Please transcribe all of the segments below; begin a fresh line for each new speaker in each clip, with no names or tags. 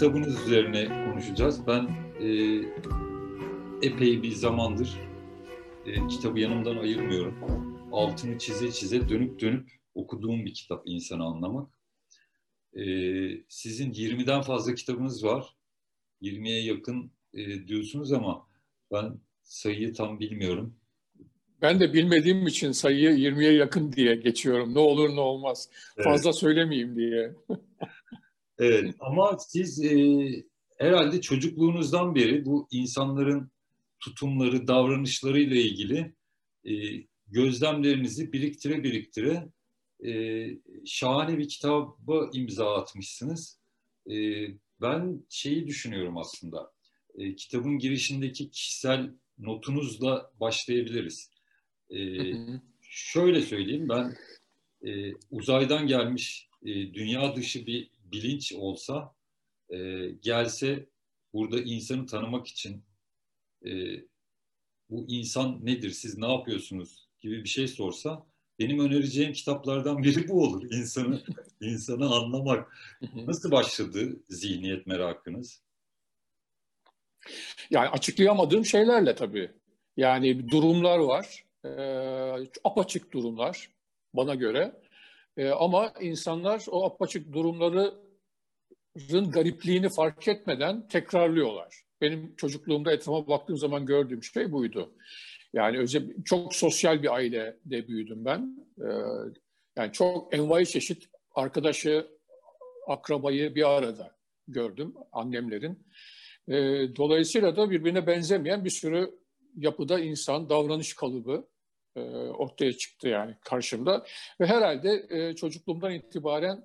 kitabınız üzerine konuşacağız. Ben e, epey bir zamandır e, kitabı yanımdan ayırmıyorum. Altını çize çize dönüp dönüp okuduğum bir kitap insanı anlamak. E, sizin 20'den fazla kitabınız var. 20'ye yakın e, diyorsunuz ama ben sayıyı tam bilmiyorum.
Ben de bilmediğim için sayıyı 20'ye yakın diye geçiyorum. Ne olur ne olmaz. Evet. Fazla söylemeyeyim diye.
evet ama siz e, herhalde çocukluğunuzdan beri bu insanların tutumları, davranışlarıyla ilgili e, gözlemlerinizi biriktire biriktire e, şahane bir kitaba imza atmışsınız. E, ben şeyi düşünüyorum aslında. E, kitabın girişindeki kişisel notunuzla başlayabiliriz. E, şöyle söyleyeyim ben e, uzaydan gelmiş e, dünya dışı bir bilinç olsa e, gelse burada insanı tanımak için e, bu insan nedir, siz ne yapıyorsunuz gibi bir şey sorsa benim önereceğim kitaplardan biri bu olur. İnsanı insanı anlamak. Nasıl başladı zihniyet merakınız?
Yani açıklayamadığım şeylerle tabii. Yani durumlar var. E, apaçık durumlar bana göre. E, ama insanlar o apaçık durumların garipliğini fark etmeden tekrarlıyorlar. Benim çocukluğumda etrafıma baktığım zaman gördüğüm şey buydu. Yani özel, çok sosyal bir ailede büyüdüm ben. Ee, yani çok envai çeşit arkadaşı, akrabayı bir arada gördüm annemlerin. Ee, dolayısıyla da birbirine benzemeyen bir sürü yapıda insan, davranış kalıbı e, ortaya çıktı yani karşımda. Ve herhalde e, çocukluğumdan itibaren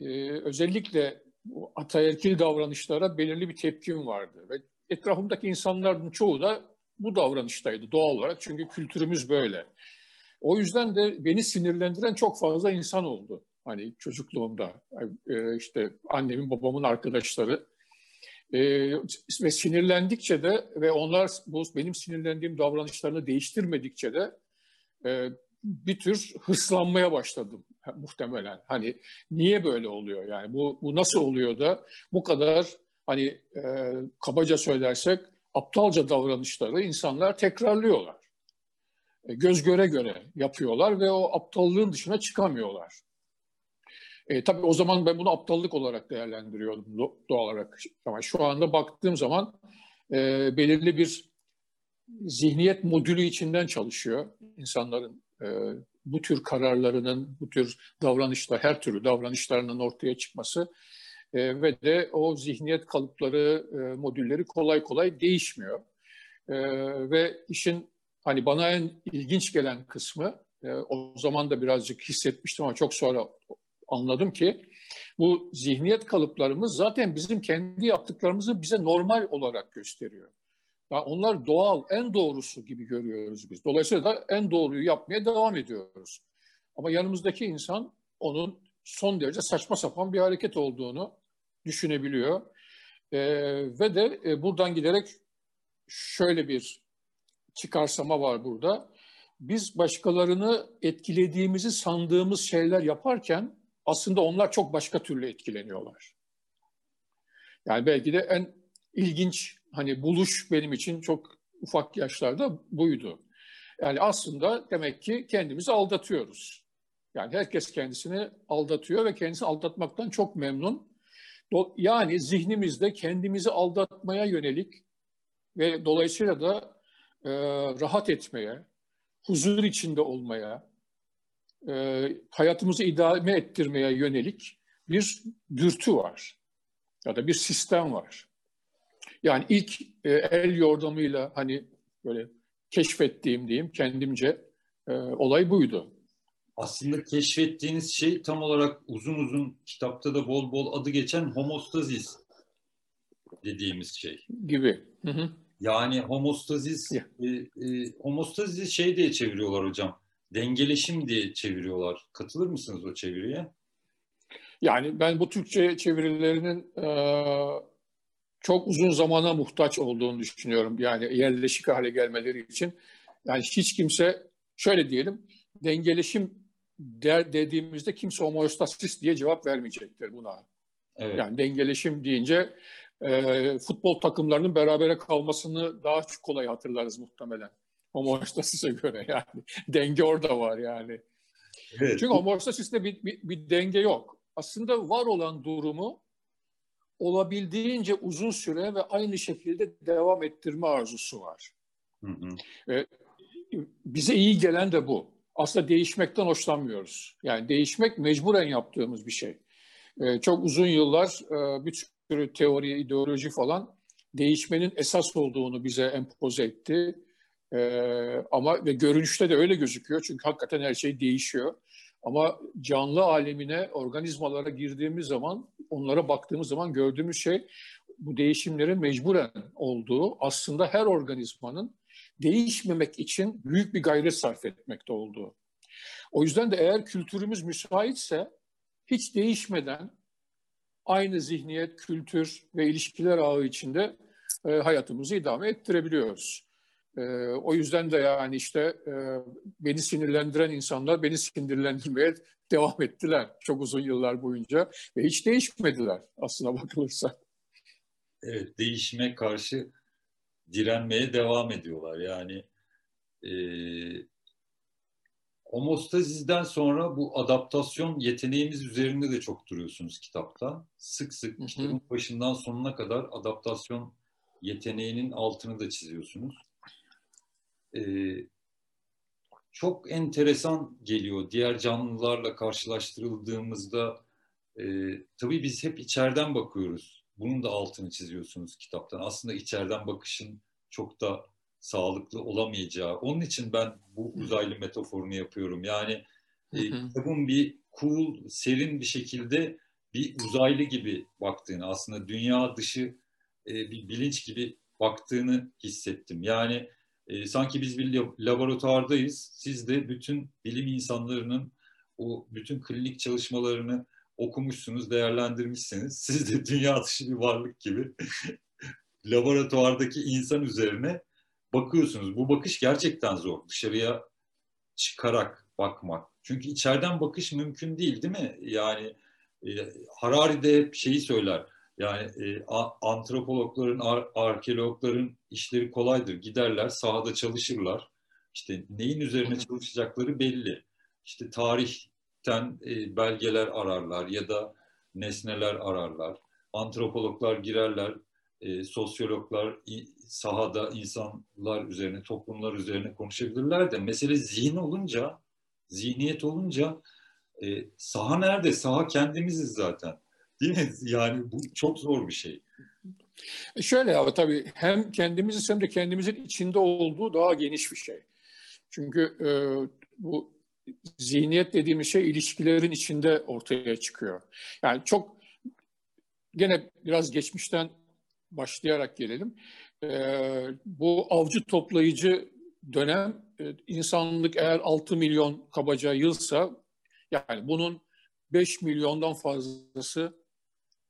e, özellikle bu ataerkil davranışlara belirli bir tepkim vardı. Ve etrafımdaki insanların çoğu da bu davranıştaydı doğal olarak. Çünkü kültürümüz böyle. O yüzden de beni sinirlendiren çok fazla insan oldu. Hani çocukluğumda e, işte annemin babamın arkadaşları e, ve sinirlendikçe de ve onlar bu benim sinirlendiğim davranışlarını değiştirmedikçe de e, bir tür hırslanmaya başladım muhtemelen. Hani niye böyle oluyor yani bu, bu nasıl oluyor da bu kadar hani e, kabaca söylersek aptalca davranışları insanlar tekrarlıyorlar. E, göz göre göre yapıyorlar ve o aptallığın dışına çıkamıyorlar. E, tabii o zaman ben bunu aptallık olarak değerlendiriyordum doğal olarak. Ama şu anda baktığım zaman e, belirli bir zihniyet modülü içinden çalışıyor insanların e, bu tür kararlarının, bu tür davranışlar, her türlü davranışlarının ortaya çıkması e, ve de o zihniyet kalıpları, e, modülleri kolay kolay değişmiyor. E, ve işin hani bana en ilginç gelen kısmı, e, o zaman da birazcık hissetmiştim ama çok sonra anladım ki bu zihniyet kalıplarımız zaten bizim kendi yaptıklarımızı bize normal olarak gösteriyor. Yani onlar doğal, en doğrusu gibi görüyoruz biz. Dolayısıyla da en doğruyu yapmaya devam ediyoruz. Ama yanımızdaki insan onun son derece saçma sapan bir hareket olduğunu düşünebiliyor. E, ve de e, buradan giderek şöyle bir çıkarsama var burada. Biz başkalarını etkilediğimizi sandığımız şeyler yaparken aslında onlar çok başka türlü etkileniyorlar. Yani belki de en ilginç hani buluş benim için çok ufak yaşlarda buydu. Yani aslında demek ki kendimizi aldatıyoruz. Yani herkes kendisini aldatıyor ve kendisini aldatmaktan çok memnun. Yani zihnimizde kendimizi aldatmaya yönelik ve dolayısıyla da e, rahat etmeye, huzur içinde olmaya, e, hayatımızı idame ettirmeye yönelik bir dürtü var ya da bir sistem var. Yani ilk e, el yordamıyla hani böyle keşfettiğim diyeyim kendimce e, olay buydu.
Aslında keşfettiğiniz şey tam olarak uzun uzun kitapta da bol bol adı geçen homostazis dediğimiz şey.
Gibi. Hı hı.
Yani homostazis, e, e, homostazis şey diye çeviriyorlar hocam. Dengeleşim diye çeviriyorlar. Katılır mısınız o çeviriye?
Yani ben bu Türkçe çevirilerinin e, çok uzun zamana muhtaç olduğunu düşünüyorum. Yani yerleşik hale gelmeleri için. Yani hiç kimse şöyle diyelim dengeleşim der dediğimizde kimse homostasis diye cevap vermeyecektir buna. Evet. Yani dengeleşim deyince e, futbol takımlarının berabere kalmasını daha kolay hatırlarız muhtemelen. Homostasis'e göre yani. Denge orada var yani. Evet. Çünkü homostasiste bir, bir, bir denge yok. Aslında var olan durumu olabildiğince uzun süre ve aynı şekilde devam ettirme arzusu var. Hı hı. Ve bize iyi gelen de bu. Aslında değişmekten hoşlanmıyoruz. Yani değişmek mecburen yaptığımız bir şey. Ee, çok uzun yıllar e, bir sürü teori, ideoloji falan değişmenin esas olduğunu bize empoze etti. Ee, ama ve görünüşte de öyle gözüküyor çünkü hakikaten her şey değişiyor. Ama canlı alemine, organizmalara girdiğimiz zaman, onlara baktığımız zaman gördüğümüz şey bu değişimlerin mecburen olduğu, aslında her organizmanın değişmemek için büyük bir gayret sarf etmekte olduğu. O yüzden de eğer kültürümüz müsaitse hiç değişmeden aynı zihniyet, kültür ve ilişkiler ağı içinde e, hayatımızı idame ettirebiliyoruz. E, o yüzden de yani işte e, beni sinirlendiren insanlar beni sinirlendirmeye devam ettiler çok uzun yıllar boyunca ve hiç değişmediler aslına bakılırsa.
Evet, değişime karşı direnmeye devam ediyorlar. Yani e, homostaziden sonra bu adaptasyon yeteneğimiz üzerinde de çok duruyorsunuz kitapta. Sık sık kitabın başından sonuna kadar adaptasyon yeteneğinin altını da çiziyorsunuz. Ee, çok enteresan geliyor diğer canlılarla karşılaştırıldığımızda. E, tabii biz hep içeriden bakıyoruz. Bunun da altını çiziyorsunuz kitaptan. Aslında içeriden bakışın çok da sağlıklı olamayacağı. Onun için ben bu uzaylı metaforunu yapıyorum. Yani e, kitabın bir cool, serin bir şekilde bir uzaylı gibi baktığını, aslında dünya dışı e, bir bilinç gibi baktığını hissettim. Yani e, sanki biz bir laboratuvardayız. Siz de bütün bilim insanlarının o bütün klinik çalışmalarını okumuşsunuz, değerlendirmişsiniz. Siz de dünya dışı bir varlık gibi laboratuvardaki insan üzerine bakıyorsunuz. Bu bakış gerçekten zor. Dışarıya çıkarak bakmak. Çünkü içeriden bakış mümkün değil değil mi? Yani e, Harari de hep şeyi söyler. Yani e, antropologların, ar, arkeologların işleri kolaydır. Giderler, sahada çalışırlar. İşte neyin üzerine çalışacakları belli. İşte tarihten e, belgeler ararlar ya da nesneler ararlar. Antropologlar girerler, e, sosyologlar sahada insanlar üzerine, toplumlar üzerine konuşabilirler de mesele zihin olunca, zihniyet olunca e, saha nerede? Saha kendimiziz zaten. Değil mi? Yani bu çok zor bir şey.
E şöyle ama tabii hem kendimiziz hem de kendimizin içinde olduğu daha geniş bir şey. Çünkü e, bu zihniyet dediğimiz şey ilişkilerin içinde ortaya çıkıyor. Yani çok gene biraz geçmişten başlayarak gelelim. Ee, bu avcı toplayıcı dönem e, insanlık eğer 6 milyon kabaca yılsa yani bunun 5 milyondan fazlası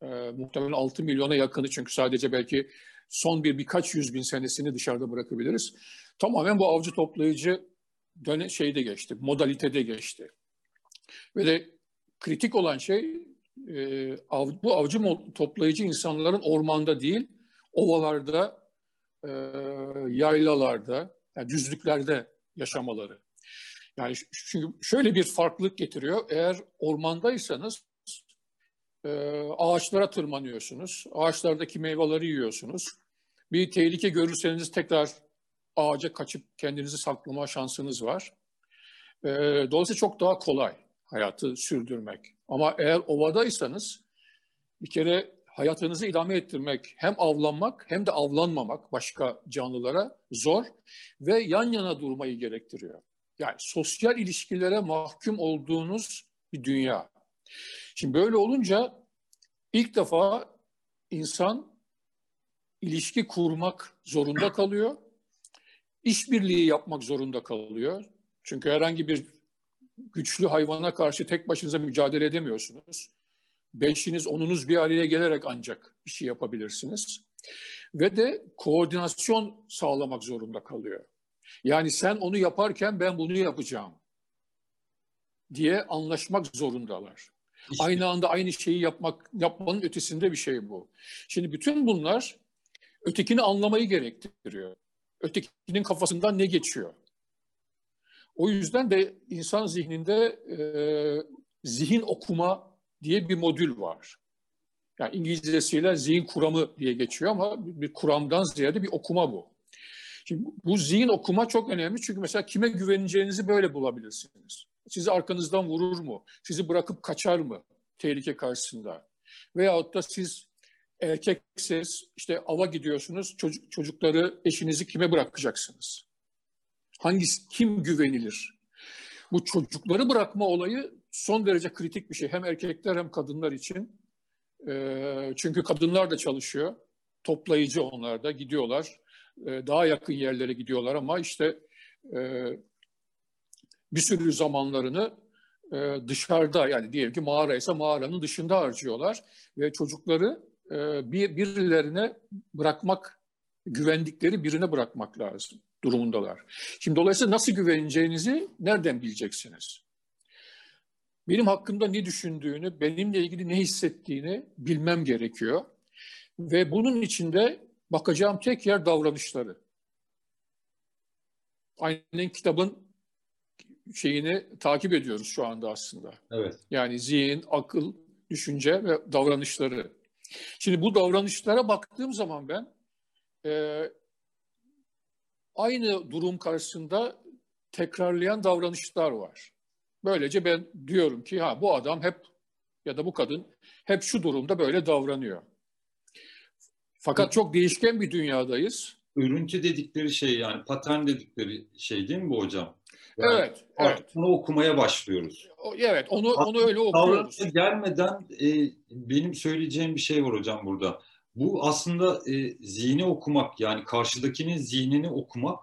e, muhtemelen 6 milyona yakını çünkü sadece belki son bir birkaç yüz bin senesini dışarıda bırakabiliriz. Tamamen bu avcı toplayıcı döne şeyde geçti, modalitede geçti. Ve de kritik olan şey e, av, bu avcı toplayıcı insanların ormanda değil, ovalarda, e, yaylalarda, yani düzlüklerde yaşamaları. Yani çünkü şöyle bir farklılık getiriyor. Eğer ormandaysanız e, ağaçlara tırmanıyorsunuz. Ağaçlardaki meyveleri yiyorsunuz. Bir tehlike görürseniz tekrar ağaca kaçıp kendinizi saklama şansınız var. E, dolayısıyla çok daha kolay hayatı sürdürmek. Ama eğer ovadaysanız bir kere hayatınızı idame ettirmek hem avlanmak hem de avlanmamak başka canlılara zor ve yan yana durmayı gerektiriyor. Yani sosyal ilişkilere mahkum olduğunuz bir dünya. Şimdi böyle olunca ilk defa insan ilişki kurmak zorunda kalıyor. İşbirliği yapmak zorunda kalıyor. Çünkü herhangi bir güçlü hayvana karşı tek başınıza mücadele edemiyorsunuz. Beşiniz, onunuz bir araya gelerek ancak bir şey yapabilirsiniz. Ve de koordinasyon sağlamak zorunda kalıyor. Yani sen onu yaparken ben bunu yapacağım diye anlaşmak zorundalar. İşte. Aynı anda aynı şeyi yapmak yapmanın ötesinde bir şey bu. Şimdi bütün bunlar ötekini anlamayı gerektiriyor. Ötekinin kafasından ne geçiyor? O yüzden de insan zihninde e, zihin okuma diye bir modül var. Yani İngilizcesiyle zihin kuramı diye geçiyor ama bir kuramdan ziyade bir okuma bu. Şimdi bu zihin okuma çok önemli çünkü mesela kime güveneceğinizi böyle bulabilirsiniz. Sizi arkanızdan vurur mu? Sizi bırakıp kaçar mı tehlike karşısında? Veyahut da siz erkekseniz işte ava gidiyorsunuz, çocuk, çocukları, eşinizi kime bırakacaksınız? Hangisi, kim güvenilir? Bu çocukları bırakma olayı son derece kritik bir şey. Hem erkekler hem kadınlar için. E, çünkü kadınlar da çalışıyor. Toplayıcı onlar da gidiyorlar. E, daha yakın yerlere gidiyorlar ama işte e, bir sürü zamanlarını e, dışarıda yani diyelim ki mağara ise mağaranın dışında harcıyorlar ve çocukları e, bir birilerine bırakmak güvendikleri birine bırakmak lazım durumundalar. Şimdi dolayısıyla nasıl güveneceğinizi nereden bileceksiniz? Benim hakkımda ne düşündüğünü, benimle ilgili ne hissettiğini bilmem gerekiyor. Ve bunun içinde bakacağım tek yer davranışları. Aynen kitabın şeyini takip ediyoruz şu anda aslında.
Evet.
Yani zihin, akıl, düşünce ve davranışları. Şimdi bu davranışlara baktığım zaman ben e, aynı durum karşısında tekrarlayan davranışlar var. Böylece ben diyorum ki ha bu adam hep ya da bu kadın hep şu durumda böyle davranıyor. Fakat çok değişken bir dünyadayız.
Örüntü dedikleri şey yani patern dedikleri şey değil mi bu hocam?
Yani evet, evet.
onu okumaya başlıyoruz.
Evet, onu onu öyle okuyoruz.
Gelmeden e, benim söyleyeceğim bir şey var hocam burada. Bu aslında e, zihni okumak yani karşıdakinin zihnini okumak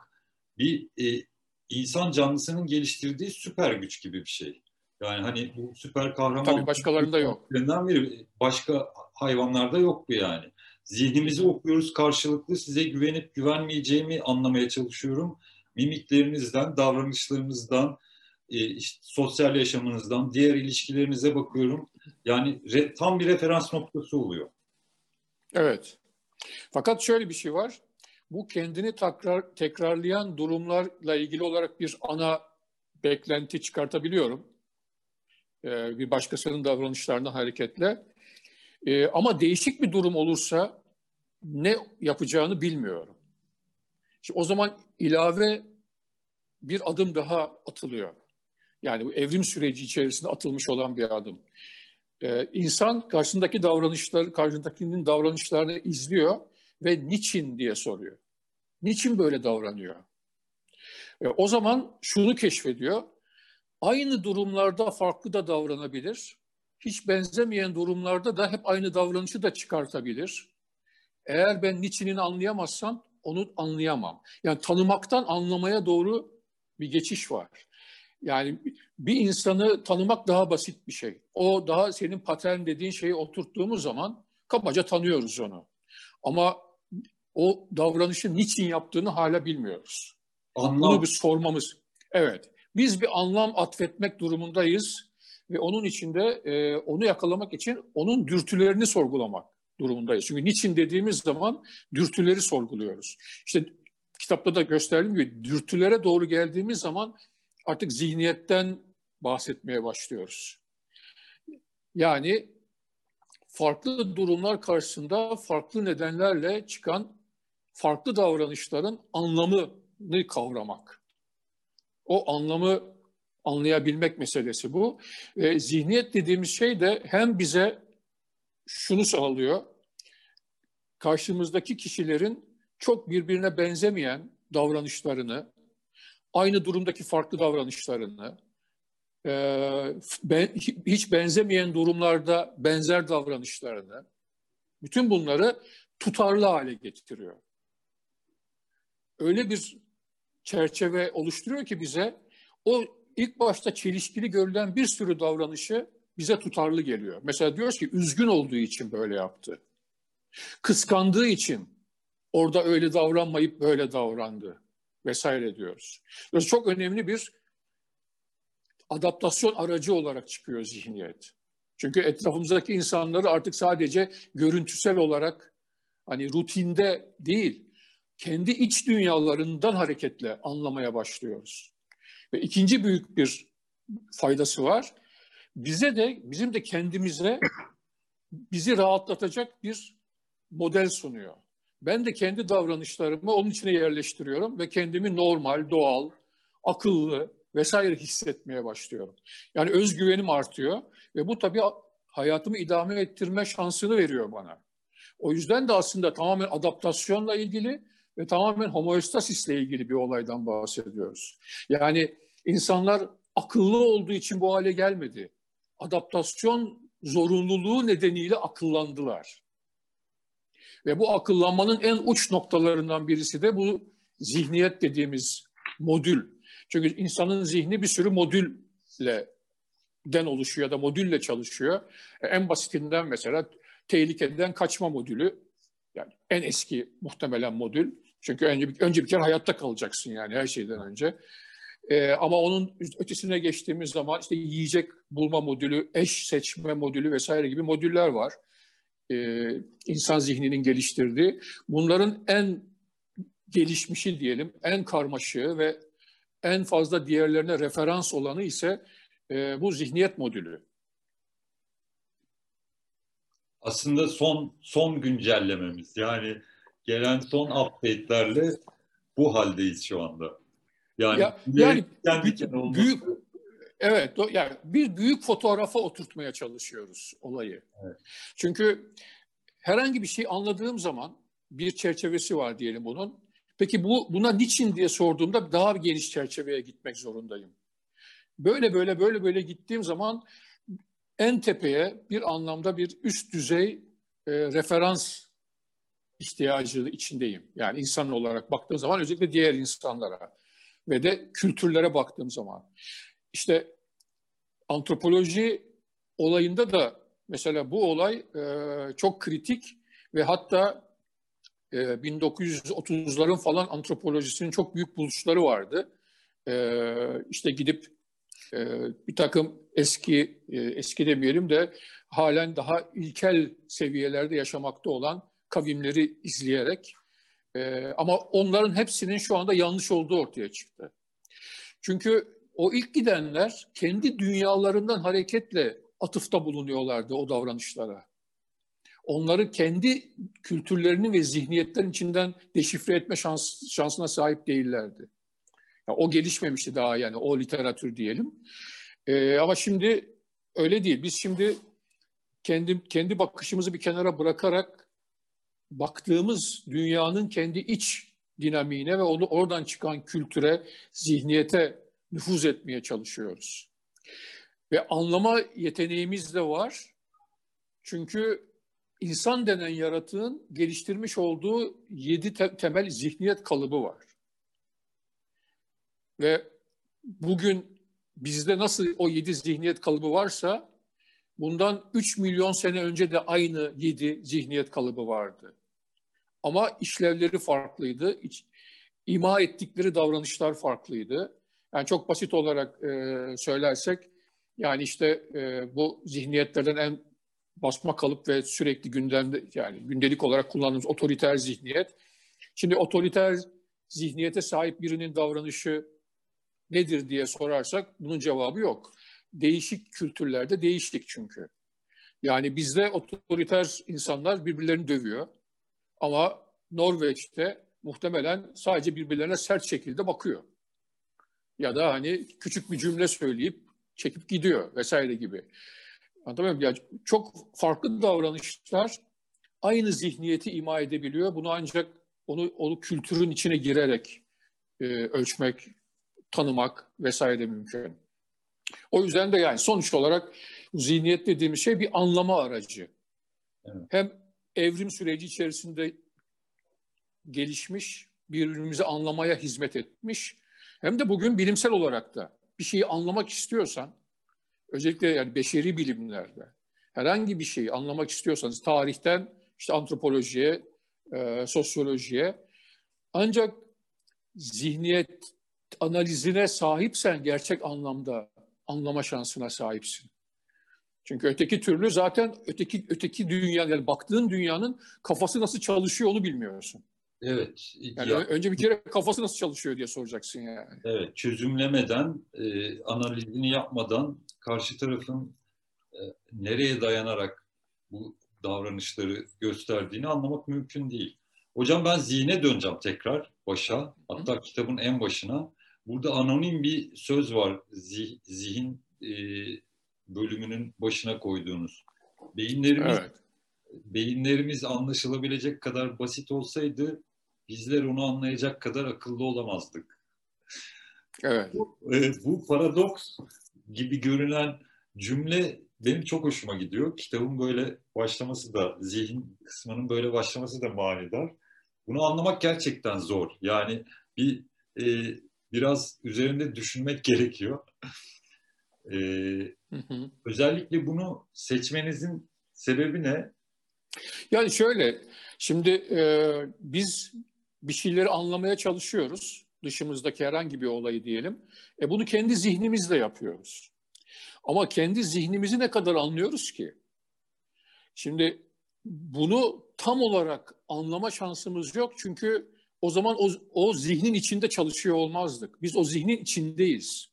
bir e, insan canlısının geliştirdiği süper güç gibi bir şey. Yani hani bu süper kahraman
Tabii başkalarında yok.
Biri, başka hayvanlarda yok bu yani. Zihnimizi okuyoruz karşılıklı size güvenip güvenmeyeceğimi anlamaya çalışıyorum. Mimiklerinizden, davranışlarınızdan, e, işte sosyal yaşamınızdan, diğer ilişkilerinize bakıyorum. Yani re, tam bir referans noktası oluyor.
Evet. Fakat şöyle bir şey var. Bu kendini tekrar, tekrarlayan durumlarla ilgili olarak bir ana beklenti çıkartabiliyorum. Ee, bir başkasının davranışlarından hareketle. Ee, ama değişik bir durum olursa ne yapacağını bilmiyorum. İşte o zaman ilave bir adım daha atılıyor. Yani bu evrim süreci içerisinde atılmış olan bir adım. Ee, insan karşısındaki davranışları, karşısındakinin davranışlarını izliyor ve niçin diye soruyor. Niçin böyle davranıyor? E, o zaman şunu keşfediyor. Aynı durumlarda farklı da davranabilir. Hiç benzemeyen durumlarda da hep aynı davranışı da çıkartabilir. Eğer ben niçinini anlayamazsam onu anlayamam. Yani tanımaktan anlamaya doğru bir geçiş var. Yani bir insanı tanımak daha basit bir şey. O daha senin patern dediğin şeyi oturttuğumuz zaman kabaca tanıyoruz onu. Ama o davranışı niçin yaptığını hala bilmiyoruz. Anlam. Bunu bir sormamız. Evet. Biz bir anlam atfetmek durumundayız ve onun içinde e, onu yakalamak için onun dürtülerini sorgulamak durumundayız. Çünkü niçin dediğimiz zaman dürtüleri sorguluyoruz. İşte kitapta da gösterdiğim gibi dürtülere doğru geldiğimiz zaman artık zihniyetten bahsetmeye başlıyoruz. Yani farklı durumlar karşısında farklı nedenlerle çıkan farklı davranışların anlamını kavramak. O anlamı anlayabilmek meselesi bu. E, zihniyet dediğimiz şey de hem bize şunu sağlıyor. Karşımızdaki kişilerin çok birbirine benzemeyen davranışlarını, aynı durumdaki farklı davranışlarını, e, hiç benzemeyen durumlarda benzer davranışlarını, bütün bunları tutarlı hale getiriyor öyle bir çerçeve oluşturuyor ki bize o ilk başta çelişkili görülen bir sürü davranışı bize tutarlı geliyor. Mesela diyoruz ki üzgün olduğu için böyle yaptı. Kıskandığı için orada öyle davranmayıp böyle davrandı vesaire diyoruz. Yani çok önemli bir adaptasyon aracı olarak çıkıyor zihniyet. Çünkü etrafımızdaki insanları artık sadece görüntüsel olarak hani rutinde değil, kendi iç dünyalarından hareketle anlamaya başlıyoruz. Ve ikinci büyük bir faydası var. Bize de, bizim de kendimize bizi rahatlatacak bir model sunuyor. Ben de kendi davranışlarımı onun içine yerleştiriyorum ve kendimi normal, doğal, akıllı vesaire hissetmeye başlıyorum. Yani özgüvenim artıyor ve bu tabii hayatımı idame ettirme şansını veriyor bana. O yüzden de aslında tamamen adaptasyonla ilgili ve tamamen homeostasisle ilgili bir olaydan bahsediyoruz. Yani insanlar akıllı olduğu için bu hale gelmedi. Adaptasyon zorunluluğu nedeniyle akıllandılar. Ve bu akıllanmanın en uç noktalarından birisi de bu zihniyet dediğimiz modül. Çünkü insanın zihni bir sürü modülle den oluşuyor ya da modülle çalışıyor. E, en basitinden mesela tehlikeden kaçma modülü. Yani en eski muhtemelen modül. Çünkü önce, önce bir kere hayatta kalacaksın yani her şeyden önce. Ee, ama onun ötesine geçtiğimiz zaman işte yiyecek bulma modülü, eş seçme modülü vesaire gibi modüller var. Ee, insan zihninin geliştirdiği. Bunların en gelişmişi diyelim, en karmaşığı ve en fazla diğerlerine referans olanı ise e, bu zihniyet modülü.
Aslında son son güncellememiz yani gelen son update'lerle bu haldeyiz şu anda.
Yani, ya, yani büyük, büyük evet yani bir büyük fotoğrafa oturtmaya çalışıyoruz olayı. Evet. Çünkü herhangi bir şey anladığım zaman bir çerçevesi var diyelim bunun. Peki bu buna niçin diye sorduğumda daha geniş çerçeveye gitmek zorundayım. Böyle böyle böyle böyle gittiğim zaman en tepeye bir anlamda bir üst düzey e, referans ihtiyacı içindeyim. Yani insan olarak baktığım zaman özellikle diğer insanlara ve de kültürlere baktığım zaman. İşte antropoloji olayında da mesela bu olay e, çok kritik ve hatta e, 1930'ların falan antropolojisinin çok büyük buluşları vardı. E, işte gidip e, bir takım eski, e, eski demeyelim de halen daha ilkel seviyelerde yaşamakta olan kavimleri izleyerek e, ama onların hepsinin şu anda yanlış olduğu ortaya çıktı. Çünkü o ilk gidenler kendi dünyalarından hareketle atıfta bulunuyorlardı o davranışlara. Onları kendi kültürlerini ve zihniyetlerin içinden deşifre etme şans, şansına sahip değillerdi. Yani o gelişmemişti daha yani o literatür diyelim. Ee, ama şimdi öyle değil. Biz şimdi kendi kendi bakışımızı bir kenara bırakarak baktığımız dünyanın kendi iç dinamiğine ve onu oradan çıkan kültüre, zihniyete nüfuz etmeye çalışıyoruz. Ve anlama yeteneğimiz de var. Çünkü insan denen yaratığın geliştirmiş olduğu yedi te- temel zihniyet kalıbı var. Ve bugün bizde nasıl o yedi zihniyet kalıbı varsa bundan 3 milyon sene önce de aynı yedi zihniyet kalıbı vardı. Ama işlevleri farklıydı. İç, ima ettikleri davranışlar farklıydı. Yani çok basit olarak e, söylersek yani işte e, bu zihniyetlerden en basma kalıp ve sürekli gündemde yani gündelik olarak kullandığımız otoriter zihniyet. Şimdi otoriter zihniyete sahip birinin davranışı nedir diye sorarsak bunun cevabı yok. Değişik kültürlerde değişik çünkü. Yani bizde otoriter insanlar birbirlerini dövüyor. Ama Norveç'te muhtemelen sadece birbirlerine sert şekilde bakıyor. Ya da hani küçük bir cümle söyleyip çekip gidiyor vesaire gibi. Anlatabiliyor muyum? Yani çok farklı davranışlar aynı zihniyeti ima edebiliyor. Bunu ancak onu, onu kültürün içine girerek e, ölçmek, tanımak vesaire mümkün. O yüzden de yani sonuç olarak zihniyet dediğimiz şey bir anlama aracı. Evet. Hem evrim süreci içerisinde gelişmiş, birbirimizi anlamaya hizmet etmiş. Hem de bugün bilimsel olarak da bir şeyi anlamak istiyorsan, özellikle yani beşeri bilimlerde herhangi bir şeyi anlamak istiyorsanız tarihten işte antropolojiye, e, sosyolojiye ancak zihniyet analizine sahipsen gerçek anlamda anlama şansına sahipsin. Çünkü öteki türlü zaten öteki öteki dünya yani baktığın dünyanın kafası nasıl çalışıyor onu bilmiyorsun.
Evet.
Yani ya, önce bir kere kafası nasıl çalışıyor diye soracaksın yani.
Evet, çözümlemeden, e, analizini yapmadan karşı tarafın e, nereye dayanarak bu davranışları gösterdiğini anlamak mümkün değil. Hocam ben zihne döneceğim tekrar başa, hatta Hı. kitabın en başına. Burada anonim bir söz var zih, zihin e, bölümünün başına koyduğunuz. Beyinlerimiz evet. beyinlerimiz anlaşılabilecek kadar basit olsaydı bizler onu anlayacak kadar akıllı olamazdık.
Evet.
Bu, e, bu paradoks gibi görünen cümle benim çok hoşuma gidiyor. Kitabın böyle başlaması da, zihin kısmının böyle başlaması da manidar. Bunu anlamak gerçekten zor. Yani bir e, biraz üzerinde düşünmek gerekiyor. E, hı hı. Özellikle bunu seçmenizin sebebi ne?
Yani şöyle, şimdi e, biz bir şeyleri anlamaya çalışıyoruz. Dışımızdaki herhangi bir olayı diyelim. E bunu kendi zihnimizle yapıyoruz. Ama kendi zihnimizi ne kadar anlıyoruz ki? Şimdi bunu tam olarak anlama şansımız yok. Çünkü o zaman o, o zihnin içinde çalışıyor olmazdık. Biz o zihnin içindeyiz.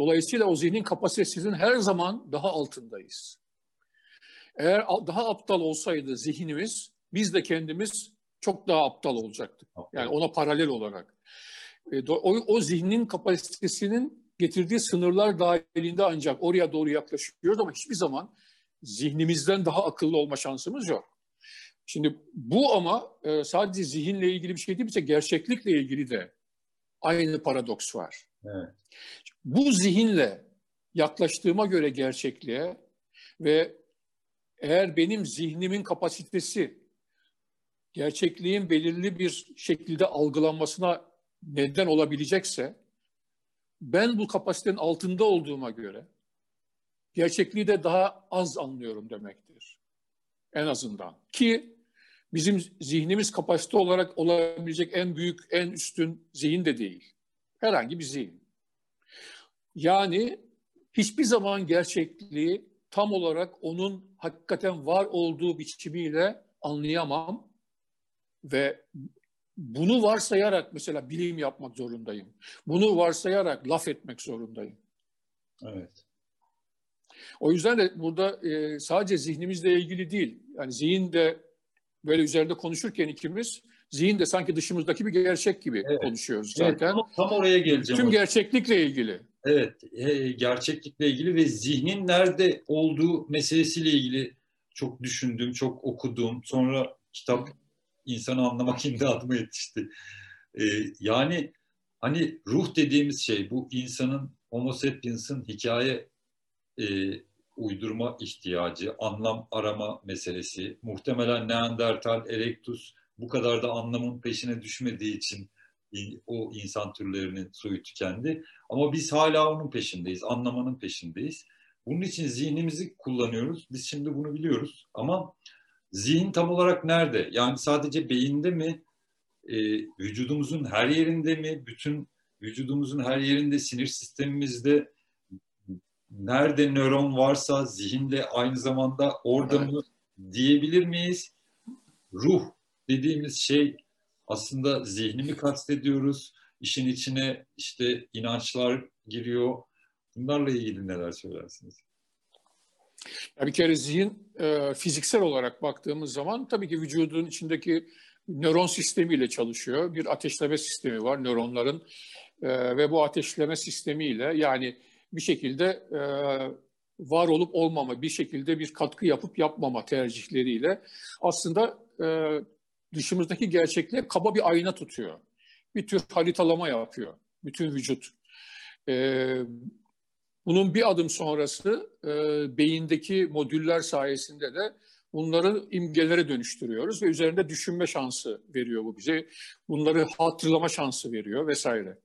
Dolayısıyla o zihnin kapasitesinin her zaman daha altındayız. Eğer daha aptal olsaydı zihnimiz, biz de kendimiz çok daha aptal olacaktık. Yani ona paralel olarak. E, o, o zihnin kapasitesinin getirdiği sınırlar dahilinde ancak oraya doğru yaklaşıyoruz ama hiçbir zaman zihnimizden daha akıllı olma şansımız yok. Şimdi bu ama e, sadece zihinle ilgili bir şey değil, bize gerçeklikle ilgili de aynı paradoks var. Evet. Bu zihinle yaklaştığıma göre gerçekliğe ve eğer benim zihnimin kapasitesi gerçekliğin belirli bir şekilde algılanmasına neden olabilecekse ben bu kapasitenin altında olduğuma göre gerçekliği de daha az anlıyorum demektir. En azından. Ki bizim zihnimiz kapasite olarak olabilecek en büyük, en üstün zihin de değil. Herhangi bir zihin. Yani hiçbir zaman gerçekliği tam olarak onun hakikaten var olduğu biçimiyle anlayamam ve bunu varsayarak mesela bilim yapmak zorundayım. Bunu varsayarak laf etmek zorundayım.
Evet.
O yüzden de burada e, sadece zihnimizle ilgili değil. Yani zihin de böyle üzerinde konuşurken ikimiz zihin de sanki dışımızdaki bir gerçek gibi evet. konuşuyoruz zaten. Evet,
tam, tam oraya geleceğim.
Tüm gerçeklikle ilgili.
Evet, e, gerçeklikle ilgili ve zihnin nerede olduğu meselesiyle ilgili çok düşündüm, çok okudum. Sonra kitap insanı anlamak imdadıma yetişti. E, yani hani ruh dediğimiz şey bu insanın homo sapiens'ın hikaye e, uydurma ihtiyacı, anlam arama meselesi. Muhtemelen Neandertal, Erectus bu kadar da anlamın peşine düşmediği için o insan türlerinin soyu tükendi. Ama biz hala onun peşindeyiz, anlamanın peşindeyiz. Bunun için zihnimizi kullanıyoruz. Biz şimdi bunu biliyoruz ama zihin tam olarak nerede? Yani sadece beyinde mi? E, vücudumuzun her yerinde mi? Bütün vücudumuzun her yerinde, sinir sistemimizde nerede nöron varsa zihinde aynı zamanda orada evet. mı diyebilir miyiz? Ruh dediğimiz şey aslında zihnimi kastediyoruz. İşin içine işte inançlar giriyor. Bunlarla ilgili neler söylersiniz?
Ya bir kere zihin e, fiziksel olarak baktığımız zaman tabii ki vücudun içindeki nöron sistemiyle çalışıyor. Bir ateşleme sistemi var nöronların e, ve bu ateşleme sistemiyle yani bir şekilde e, var olup olmama, bir şekilde bir katkı yapıp yapmama tercihleriyle aslında e, dışımızdaki gerçekliğe kaba bir ayna tutuyor. Bir tür haritalama yapıyor bütün vücut. E, bunun bir adım sonrası e, beyindeki modüller sayesinde de bunları imgelere dönüştürüyoruz ve üzerinde düşünme şansı veriyor bu bize. Bunları hatırlama şansı veriyor vesaire.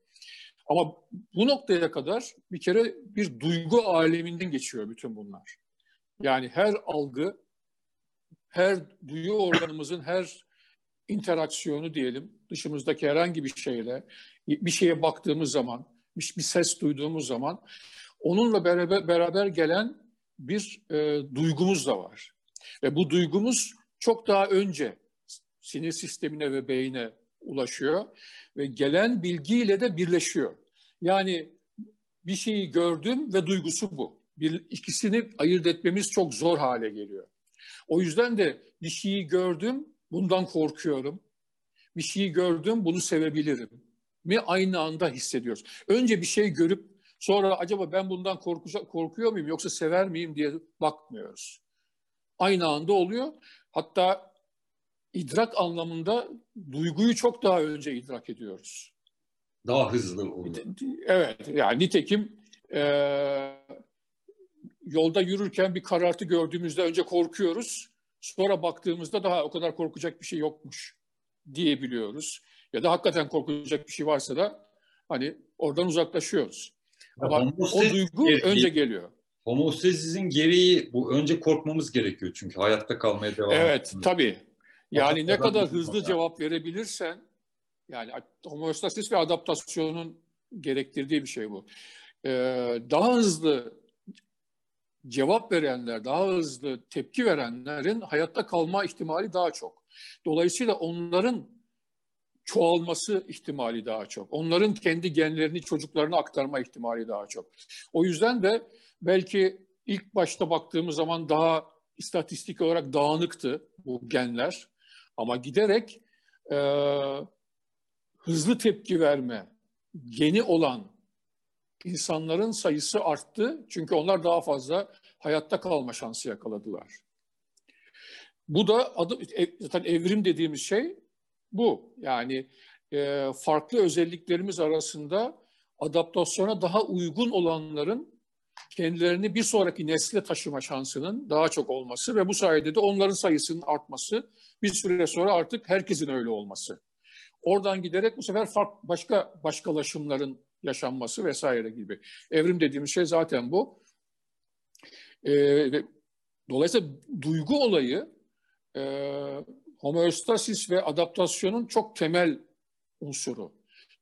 Ama bu noktaya kadar bir kere bir duygu aleminden geçiyor bütün bunlar. Yani her algı, her duyu organımızın her interaksiyonu diyelim, dışımızdaki herhangi bir şeyle, bir şeye baktığımız zaman, bir, bir ses duyduğumuz zaman, onunla beraber, beraber gelen bir e, duygumuz da var. Ve bu duygumuz çok daha önce sinir sistemine ve beyine ulaşıyor ve gelen bilgiyle de birleşiyor. Yani bir şeyi gördüm ve duygusu bu. Bir, ikisini ayırt etmemiz çok zor hale geliyor. O yüzden de bir şeyi gördüm, bundan korkuyorum. Bir şeyi gördüm, bunu sevebilirim mi aynı anda hissediyoruz. Önce bir şey görüp sonra acaba ben bundan korkacak, korkuyor muyum yoksa sever miyim diye bakmıyoruz. Aynı anda oluyor. Hatta idrak anlamında duyguyu çok daha önce idrak ediyoruz.
Daha hızlı oluyor.
Evet, yani nitekim e, yolda yürürken bir karartı gördüğümüzde önce korkuyoruz. Sonra baktığımızda daha o kadar korkacak bir şey yokmuş diyebiliyoruz. Ya da hakikaten korkacak bir şey varsa da hani oradan uzaklaşıyoruz. Ama o duygu gereği, önce geliyor.
Homostezizin gereği bu önce korkmamız gerekiyor çünkü hayatta kalmaya devam
Evet etmemiz. tabii. Yani ne kadar hızlı cevap verebilirsen yani homeostasis ve adaptasyonun gerektirdiği bir şey bu. Ee, daha hızlı cevap verenler, daha hızlı tepki verenlerin hayatta kalma ihtimali daha çok. Dolayısıyla onların çoğalması ihtimali daha çok. Onların kendi genlerini çocuklarına aktarma ihtimali daha çok. O yüzden de belki ilk başta baktığımız zaman daha istatistik olarak dağınıktı bu genler. Ama giderek e, hızlı tepki verme geni olan insanların sayısı arttı. Çünkü onlar daha fazla hayatta kalma şansı yakaladılar. Bu da adı, zaten evrim dediğimiz şey bu. Yani e, farklı özelliklerimiz arasında adaptasyona daha uygun olanların kendilerini bir sonraki nesle taşıma şansının daha çok olması ve bu sayede de onların sayısının artması, bir süre sonra artık herkesin öyle olması. Oradan giderek bu sefer fark, başka başkalaşımların yaşanması vesaire gibi. Evrim dediğimiz şey zaten bu. Ee, dolayısıyla duygu olayı e, homeostasis ve adaptasyonun çok temel unsuru.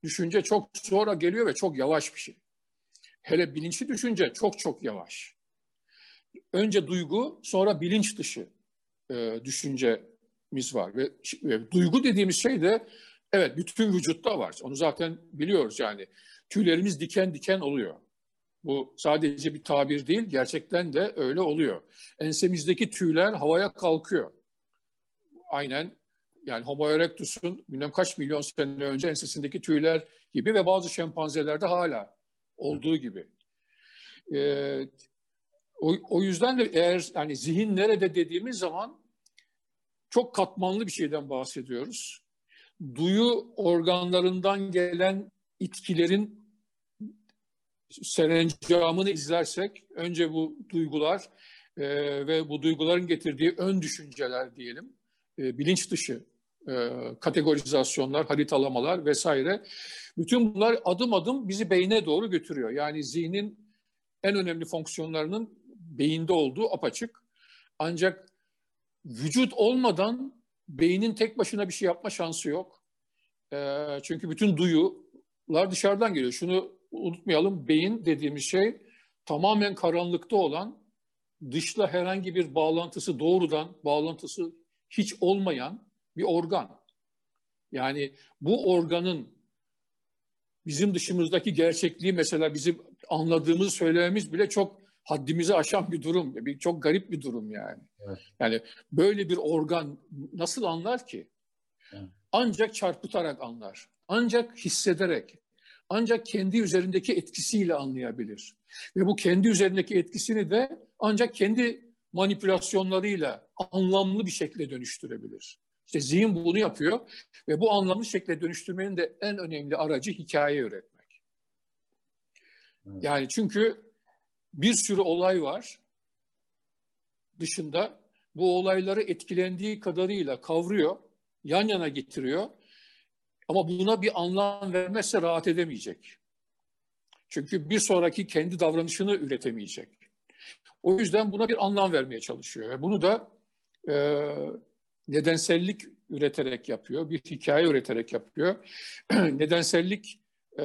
Düşünce çok sonra geliyor ve çok yavaş bir şey. Hele bilinçli düşünce çok çok yavaş. Önce duygu, sonra bilinç dışı e, düşüncemiz var. Ve, ve duygu dediğimiz şey de evet bütün vücutta var. Onu zaten biliyoruz yani. Tüylerimiz diken diken oluyor. Bu sadece bir tabir değil, gerçekten de öyle oluyor. Ensemizdeki tüyler havaya kalkıyor aynen yani Homo erectus'un bilmem kaç milyon sene önce ensesindeki tüyler gibi ve bazı şempanzelerde hala olduğu gibi. Ee, o, o yüzden de eğer yani zihin nerede dediğimiz zaman çok katmanlı bir şeyden bahsediyoruz. Duyu organlarından gelen itkilerin serencamını izlersek önce bu duygular e, ve bu duyguların getirdiği ön düşünceler diyelim e, bilinç dışı e, kategorizasyonlar, haritalamalar vesaire. Bütün bunlar adım adım bizi beyne doğru götürüyor. Yani zihnin en önemli fonksiyonlarının beyinde olduğu apaçık. Ancak vücut olmadan beynin tek başına bir şey yapma şansı yok. E, çünkü bütün duyular dışarıdan geliyor. Şunu unutmayalım, beyin dediğimiz şey tamamen karanlıkta olan, dışla herhangi bir bağlantısı doğrudan, bağlantısı hiç olmayan bir organ. Yani bu organın bizim dışımızdaki gerçekliği mesela bizim anladığımızı söylememiz bile çok haddimizi aşan bir durum. Bir, çok garip bir durum yani. Evet. Yani böyle bir organ nasıl anlar ki? Evet. Ancak çarpıtarak anlar. Ancak hissederek. Ancak kendi üzerindeki etkisiyle anlayabilir. Ve bu kendi üzerindeki etkisini de ancak kendi manipülasyonlarıyla anlamlı bir şekilde dönüştürebilir. İşte zihin bunu yapıyor ve bu anlamlı şekilde dönüştürmenin de en önemli aracı hikaye üretmek. Yani çünkü bir sürü olay var dışında bu olayları etkilendiği kadarıyla kavruyor, yan yana getiriyor ama buna bir anlam vermezse rahat edemeyecek. Çünkü bir sonraki kendi davranışını üretemeyecek. O yüzden buna bir anlam vermeye çalışıyor. Bunu da e, nedensellik üreterek yapıyor, bir hikaye üreterek yapıyor. nedensellik, e,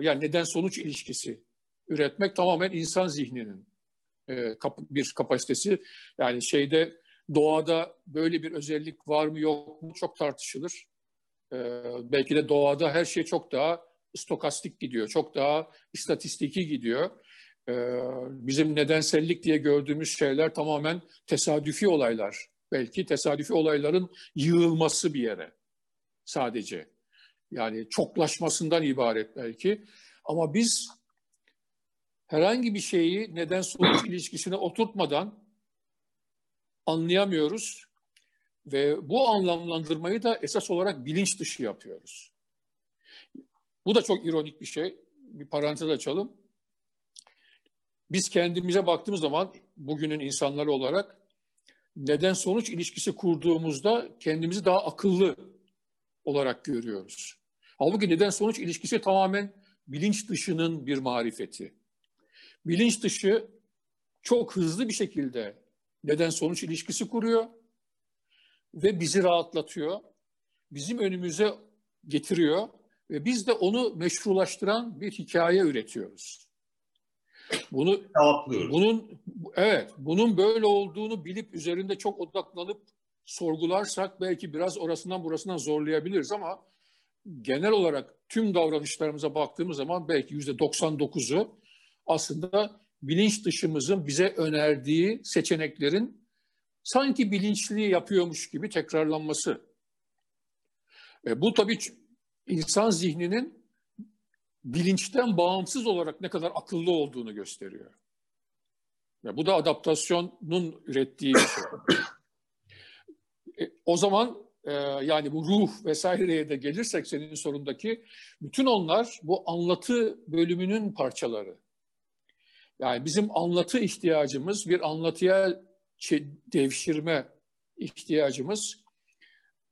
yani neden-sonuç ilişkisi üretmek tamamen insan zihninin e, kap, bir kapasitesi. Yani şeyde doğada böyle bir özellik var mı yok mu çok tartışılır. E, belki de doğada her şey çok daha stokastik gidiyor, çok daha istatistiki gidiyor. E, bizim nedensellik diye gördüğümüz şeyler tamamen tesadüfi olaylar. Belki tesadüfi olayların yığılması bir yere sadece. Yani çoklaşmasından ibaret belki. Ama biz herhangi bir şeyi neden sonuç ilişkisine oturtmadan anlayamıyoruz ve bu anlamlandırmayı da esas olarak bilinç dışı yapıyoruz. Bu da çok ironik bir şey. Bir parantez açalım. Biz kendimize baktığımız zaman bugünün insanları olarak neden sonuç ilişkisi kurduğumuzda kendimizi daha akıllı olarak görüyoruz. Halbuki neden sonuç ilişkisi tamamen bilinç dışının bir marifeti. Bilinç dışı çok hızlı bir şekilde neden sonuç ilişkisi kuruyor ve bizi rahatlatıyor. Bizim önümüze getiriyor ve biz de onu meşrulaştıran bir hikaye üretiyoruz. Bunu bunun evet, bunun böyle olduğunu bilip üzerinde çok odaklanıp sorgularsak belki biraz orasından burasından zorlayabiliriz ama genel olarak tüm davranışlarımıza baktığımız zaman belki yüzde 99'u aslında bilinç dışımızın bize önerdiği seçeneklerin sanki bilinçli yapıyormuş gibi tekrarlanması. E, bu tabii insan zihninin bilinçten bağımsız olarak ne kadar akıllı olduğunu gösteriyor. Ve bu da adaptasyonun ürettiği bir şey. E, o zaman e, yani bu ruh vesaireye de gelirsek senin sorundaki bütün onlar bu anlatı bölümünün parçaları. Yani bizim anlatı ihtiyacımız, bir anlatıya devşirme ihtiyacımız,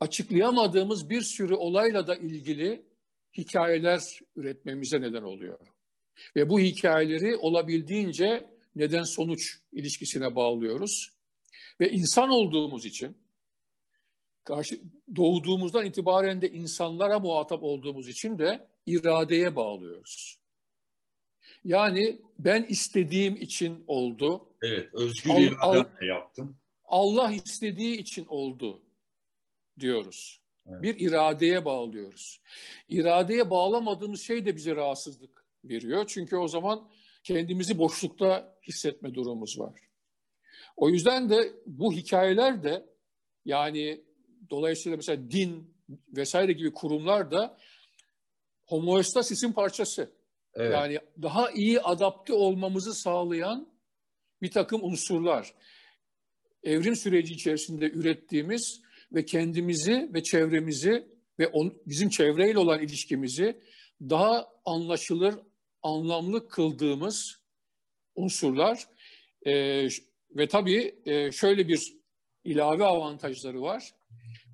açıklayamadığımız bir sürü olayla da ilgili hikayeler üretmemize neden oluyor. Ve bu hikayeleri olabildiğince neden sonuç ilişkisine bağlıyoruz. Ve insan olduğumuz için, karşı doğduğumuzdan itibaren de insanlara muhatap olduğumuz için de iradeye bağlıyoruz. Yani ben istediğim için oldu.
Evet, özgür iradenle yaptım.
Allah istediği için oldu diyoruz. Bir iradeye bağlıyoruz. İradeye bağlamadığımız şey de bize rahatsızlık veriyor. Çünkü o zaman kendimizi boşlukta hissetme durumumuz var. O yüzden de bu hikayeler de yani dolayısıyla mesela din vesaire gibi kurumlar da homoestasisin parçası. Evet. Yani daha iyi adapte olmamızı sağlayan bir takım unsurlar. Evrim süreci içerisinde ürettiğimiz ve kendimizi ve çevremizi ve on, bizim çevreyle olan ilişkimizi daha anlaşılır, anlamlı kıldığımız unsurlar. E, ve tabii e, şöyle bir ilave avantajları var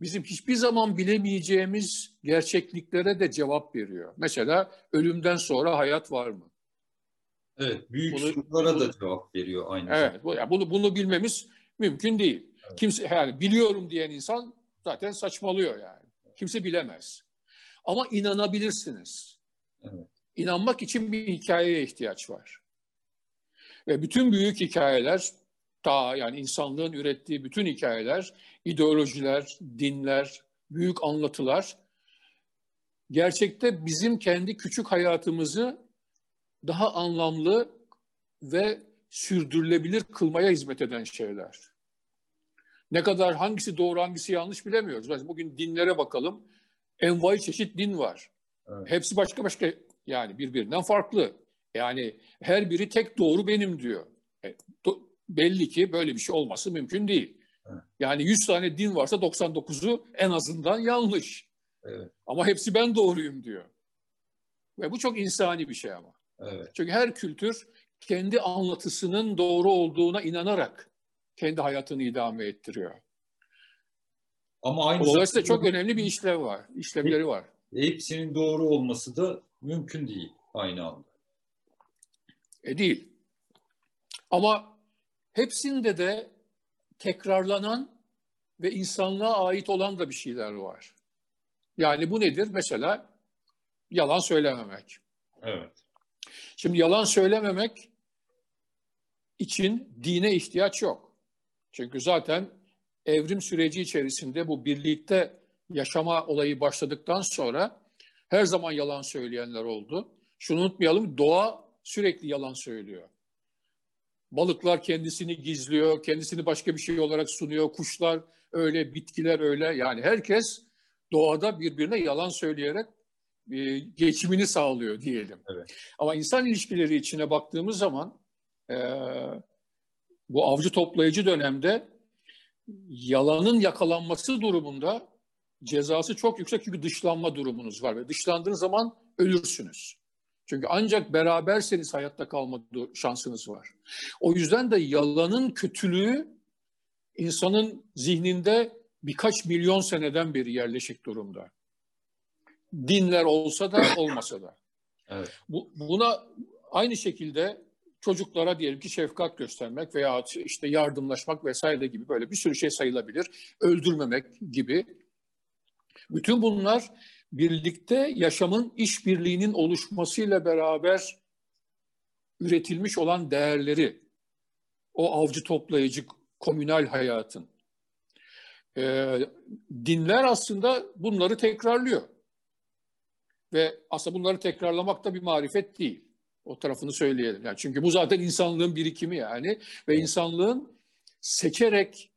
bizim hiçbir zaman bilemeyeceğimiz gerçekliklere de cevap veriyor. Mesela ölümden sonra hayat var mı?
Evet, büyük bunu, sorulara bunu, da cevap veriyor aynı
Evet, zamanda. bunu bunu bilmemiz mümkün değil. Kimse yani biliyorum diyen insan zaten saçmalıyor yani. Kimse bilemez. Ama inanabilirsiniz. Evet. İnanmak için bir hikayeye ihtiyaç var. Ve bütün büyük hikayeler ta yani insanlığın ürettiği bütün hikayeler, ideolojiler, dinler, büyük anlatılar gerçekte bizim kendi küçük hayatımızı daha anlamlı ve sürdürülebilir kılmaya hizmet eden şeyler. Ne kadar hangisi doğru hangisi yanlış bilemiyoruz. Mesela bugün dinlere bakalım. Envai çeşit din var. Evet. Hepsi başka başka yani birbirinden farklı. Yani her biri tek doğru benim diyor. E, belli ki böyle bir şey olması mümkün değil. Evet. Yani 100 tane din varsa 99'u en azından yanlış. Evet. Ama hepsi ben doğruyum diyor. Ve bu çok insani bir şey ama. Evet. Çünkü her kültür kendi anlatısının doğru olduğuna inanarak kendi hayatını idame ettiriyor. Ama aynı Dolayısıyla çok önemli bir işlev var, işlevleri var.
Hepsinin doğru olması da mümkün değil aynı anda.
E değil. Ama Hepsinde de tekrarlanan ve insanlığa ait olan da bir şeyler var. Yani bu nedir? Mesela yalan söylememek.
Evet.
Şimdi yalan söylememek için dine ihtiyaç yok. Çünkü zaten evrim süreci içerisinde bu birlikte yaşama olayı başladıktan sonra her zaman yalan söyleyenler oldu. Şunu unutmayalım, doğa sürekli yalan söylüyor. Balıklar kendisini gizliyor, kendisini başka bir şey olarak sunuyor. Kuşlar öyle, bitkiler öyle. Yani herkes doğada birbirine yalan söyleyerek e, geçimini sağlıyor diyelim. Evet. Ama insan ilişkileri içine baktığımız zaman e, bu avcı toplayıcı dönemde yalanın yakalanması durumunda cezası çok yüksek çünkü dışlanma durumunuz var ve dışlandığınız zaman ölürsünüz. Çünkü ancak beraberseniz hayatta kalma şansınız var. O yüzden de yalanın kötülüğü insanın zihninde birkaç milyon seneden beri yerleşik durumda. Dinler olsa da olmasa da. Evet. Bu, buna aynı şekilde çocuklara diyelim ki şefkat göstermek veya işte yardımlaşmak vesaire gibi böyle bir sürü şey sayılabilir. Öldürmemek gibi. Bütün bunlar birlikte yaşamın işbirliğinin oluşmasıyla beraber üretilmiş olan değerleri, o avcı toplayıcı komünal hayatın. Ee, dinler aslında bunları tekrarlıyor. Ve aslında bunları tekrarlamak da bir marifet değil. O tarafını söyleyelim. Yani çünkü bu zaten insanlığın birikimi yani. Ve insanlığın seçerek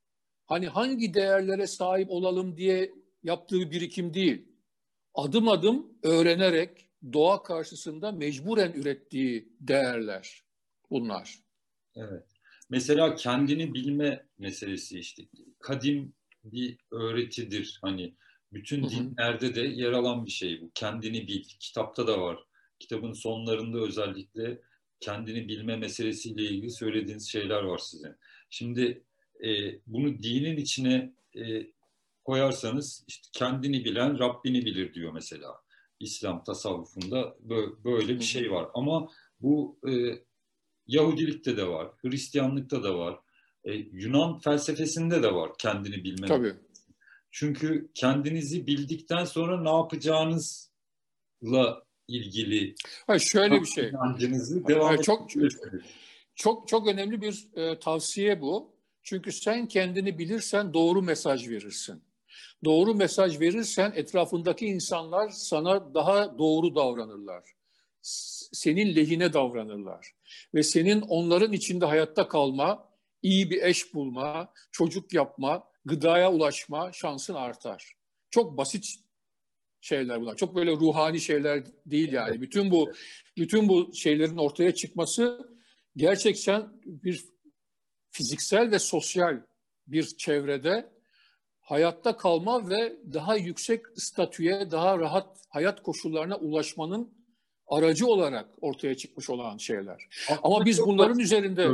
hani hangi değerlere sahip olalım diye yaptığı birikim değil. Adım adım öğrenerek doğa karşısında mecburen ürettiği değerler bunlar.
Evet. Mesela kendini bilme meselesi işte kadim bir öğretidir. Hani bütün dinlerde de yer alan bir şey bu. Kendini bil. Kitapta da var. Kitabın sonlarında özellikle kendini bilme meselesiyle ilgili söylediğiniz şeyler var sizin. Şimdi e, bunu dinin içine e, koyarsanız işte kendini bilen Rabbini bilir diyor mesela. İslam tasavvufunda böyle bir şey var. Ama bu e, Yahudilikte de var, Hristiyanlıkta da var, e, Yunan felsefesinde de var kendini bilme.
Tabii.
Çünkü kendinizi bildikten sonra ne yapacağınızla ilgili.
Ha şöyle bir şey.
devam
çok çok çok önemli bir e, tavsiye bu. Çünkü sen kendini bilirsen doğru mesaj verirsin. Doğru mesaj verirsen etrafındaki insanlar sana daha doğru davranırlar. Senin lehine davranırlar. Ve senin onların içinde hayatta kalma, iyi bir eş bulma, çocuk yapma, gıdaya ulaşma şansın artar. Çok basit şeyler bunlar. Çok böyle ruhani şeyler değil yani. Bütün bu bütün bu şeylerin ortaya çıkması gerçekten bir fiziksel ve sosyal bir çevrede hayatta kalma ve daha yüksek statüye, daha rahat hayat koşullarına ulaşmanın aracı olarak ortaya çıkmış olan şeyler. Aslında Ama biz bunların üzerinde...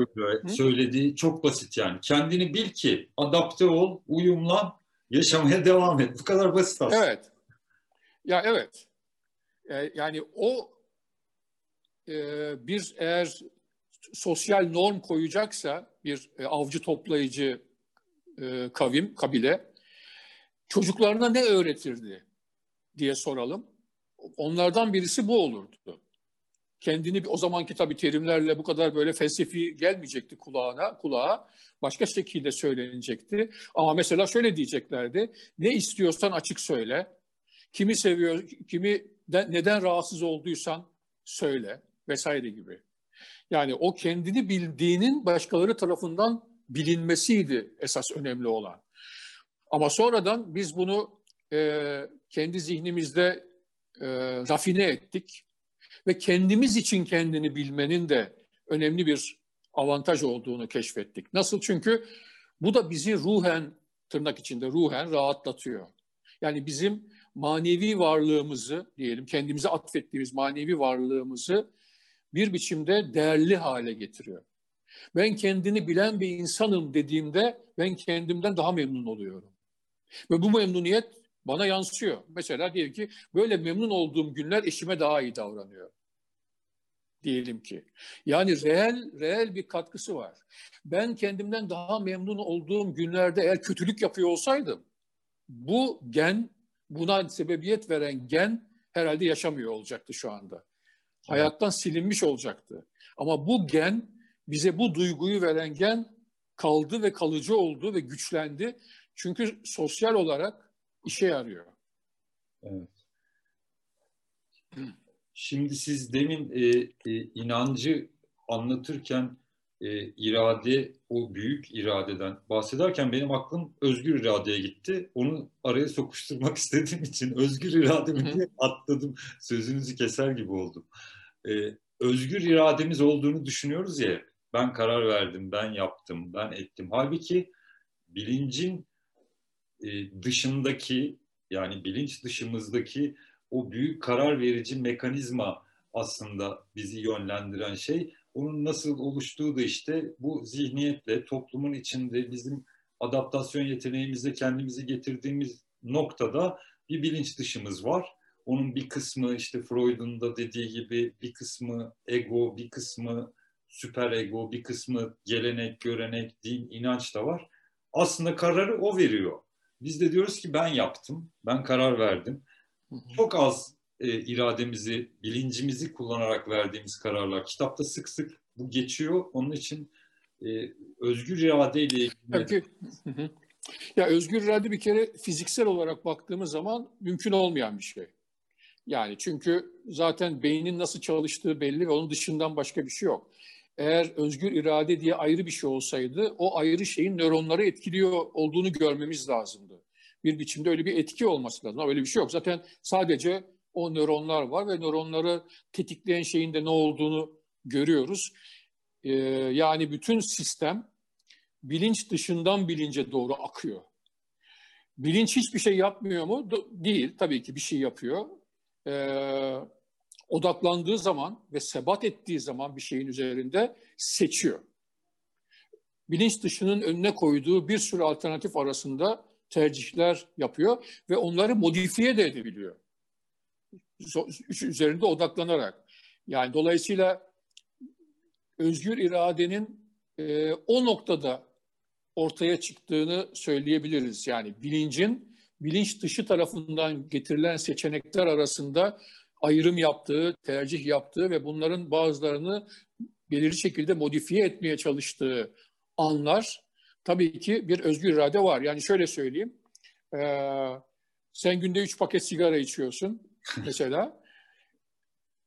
Söylediği çok basit yani. Kendini bil ki adapte ol, uyumlan, yaşamaya devam et. Bu kadar basit aslında.
Evet. Ya evet. Ee, yani o e, bir eğer sosyal norm koyacaksa bir e, avcı toplayıcı e, kavim, kabile çocuklarına ne öğretirdi diye soralım. Onlardan birisi bu olurdu. Kendini o zamanki tabii terimlerle bu kadar böyle felsefi gelmeyecekti kulağına, kulağa. Başka şekilde söylenecekti. Ama mesela şöyle diyeceklerdi. Ne istiyorsan açık söyle. Kimi seviyor, kimi de, neden rahatsız olduysan söyle vesaire gibi. Yani o kendini bildiğinin başkaları tarafından bilinmesiydi esas önemli olan. Ama sonradan biz bunu e, kendi zihnimizde e, rafine ettik ve kendimiz için kendini bilmenin de önemli bir avantaj olduğunu keşfettik. Nasıl? Çünkü bu da bizi ruhen, tırnak içinde ruhen rahatlatıyor. Yani bizim manevi varlığımızı diyelim, kendimize atfettiğimiz manevi varlığımızı bir biçimde değerli hale getiriyor. Ben kendini bilen bir insanım dediğimde ben kendimden daha memnun oluyorum. Ve bu memnuniyet bana yansıyor. Mesela diyelim ki böyle memnun olduğum günler eşime daha iyi davranıyor. Diyelim ki. Yani reel, reel bir katkısı var. Ben kendimden daha memnun olduğum günlerde eğer kötülük yapıyor olsaydım bu gen, buna sebebiyet veren gen herhalde yaşamıyor olacaktı şu anda. Hayattan silinmiş olacaktı. Ama bu gen bize bu duyguyu veren gen kaldı ve kalıcı oldu ve güçlendi. Çünkü sosyal olarak işe yarıyor.
Evet. Şimdi siz demin e, e, inancı anlatırken e, irade, o büyük iradeden bahsederken benim aklım özgür iradeye gitti. Onu araya sokuşturmak istediğim için özgür irademi diye atladım. Sözünüzü keser gibi oldum. E, özgür irademiz olduğunu düşünüyoruz ya. Ben karar verdim, ben yaptım, ben ettim. Halbuki bilincin e, dışındaki yani bilinç dışımızdaki o büyük karar verici mekanizma aslında bizi yönlendiren şey. Onun nasıl oluştuğu da işte bu zihniyetle toplumun içinde bizim adaptasyon yeteneğimizle kendimizi getirdiğimiz noktada bir bilinç dışımız var. Onun bir kısmı işte Freud'un da dediği gibi bir kısmı ego, bir kısmı süper ego, bir kısmı gelenek, görenek, din, inanç da var. Aslında kararı o veriyor. Biz de diyoruz ki ben yaptım, ben karar verdim. Çok az e, irademizi, bilincimizi kullanarak verdiğimiz kararlar. Kitapta sık sık bu geçiyor. Onun için e, özgür irade ile ilgili...
Peki. Ya özgür irade bir kere fiziksel olarak baktığımız zaman mümkün olmayan bir şey. Yani çünkü zaten beynin nasıl çalıştığı belli ve onun dışından başka bir şey yok. Eğer özgür irade diye ayrı bir şey olsaydı o ayrı şeyin nöronları etkiliyor olduğunu görmemiz lazımdı. Bir biçimde öyle bir etki olması lazım. Öyle bir şey yok. Zaten sadece o nöronlar var ve nöronları tetikleyen şeyin de ne olduğunu görüyoruz. Ee, yani bütün sistem bilinç dışından bilince doğru akıyor. Bilinç hiçbir şey yapmıyor mu? Değil. Tabii ki bir şey yapıyor. Ee, odaklandığı zaman ve sebat ettiği zaman bir şeyin üzerinde seçiyor. Bilinç dışının önüne koyduğu bir sürü alternatif arasında tercihler yapıyor ve onları modifiye de edebiliyor. Üzerinde odaklanarak. Yani dolayısıyla özgür iradenin e, o noktada ortaya çıktığını söyleyebiliriz. Yani bilincin bilinç dışı tarafından getirilen seçenekler arasında ayrım yaptığı, tercih yaptığı ve bunların bazılarını belirli şekilde modifiye etmeye çalıştığı anlar tabii ki bir özgür irade var. Yani şöyle söyleyeyim, e, sen günde üç paket sigara içiyorsun mesela.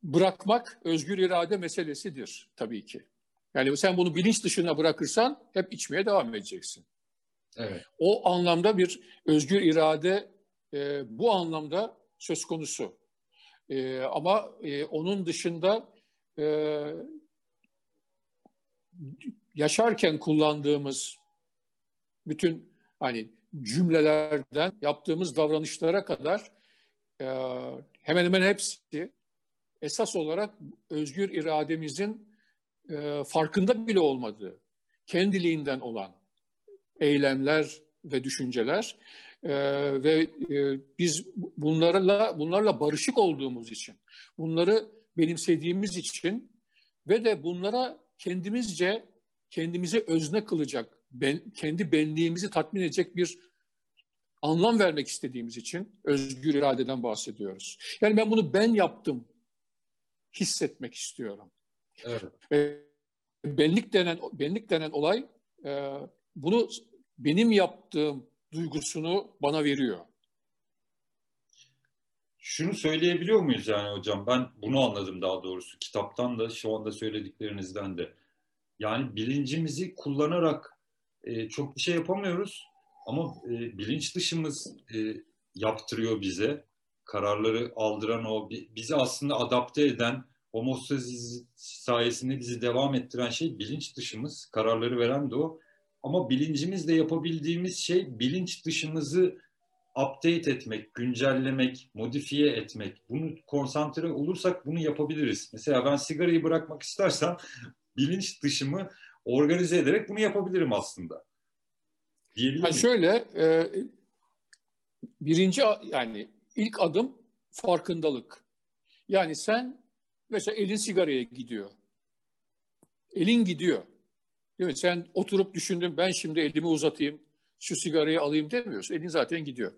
Bırakmak özgür irade meselesidir tabii ki. Yani sen bunu bilinç dışına bırakırsan hep içmeye devam edeceksin. Evet. O anlamda bir özgür irade e, bu anlamda söz konusu. E, ama e, onun dışında e, yaşarken kullandığımız bütün hani cümlelerden yaptığımız davranışlara kadar e, hemen hemen hepsi esas olarak özgür irademizin e, farkında bile olmadığı, kendiliğinden olan eylemler ve düşünceler e, ve e, biz bunlarla bunlarla barışık olduğumuz için, bunları benimsediğimiz için ve de bunlara kendimizce kendimize özne kılacak, ben, kendi benliğimizi tatmin edecek bir anlam vermek istediğimiz için özgür iradeden bahsediyoruz. Yani ben bunu ben yaptım hissetmek istiyorum. Evet. Ve benlik denen benlik denen olay e, bunu benim yaptığım duygusunu bana veriyor.
Şunu söyleyebiliyor muyuz yani hocam? Ben bunu anladım daha doğrusu kitaptan da şu anda söylediklerinizden de. Yani bilincimizi kullanarak e, çok bir şey yapamıyoruz ama e, bilinç dışımız e, yaptırıyor bize. Kararları aldıran o, bizi aslında adapte eden, homostazis sayesinde bizi devam ettiren şey bilinç dışımız. Kararları veren de o. Ama bilincimizle yapabildiğimiz şey bilinç dışımızı update etmek, güncellemek, modifiye etmek. Bunu konsantre olursak bunu yapabiliriz. Mesela ben sigarayı bırakmak istersem bilinç dışımı organize ederek bunu yapabilirim aslında.
Diyebilir yani şöyle e, birinci yani ilk adım farkındalık. Yani sen mesela elin sigaraya gidiyor. Elin gidiyor. Değil mi? Sen oturup düşündün ben şimdi elimi uzatayım şu sigarayı alayım demiyorsun. Elin zaten gidiyor.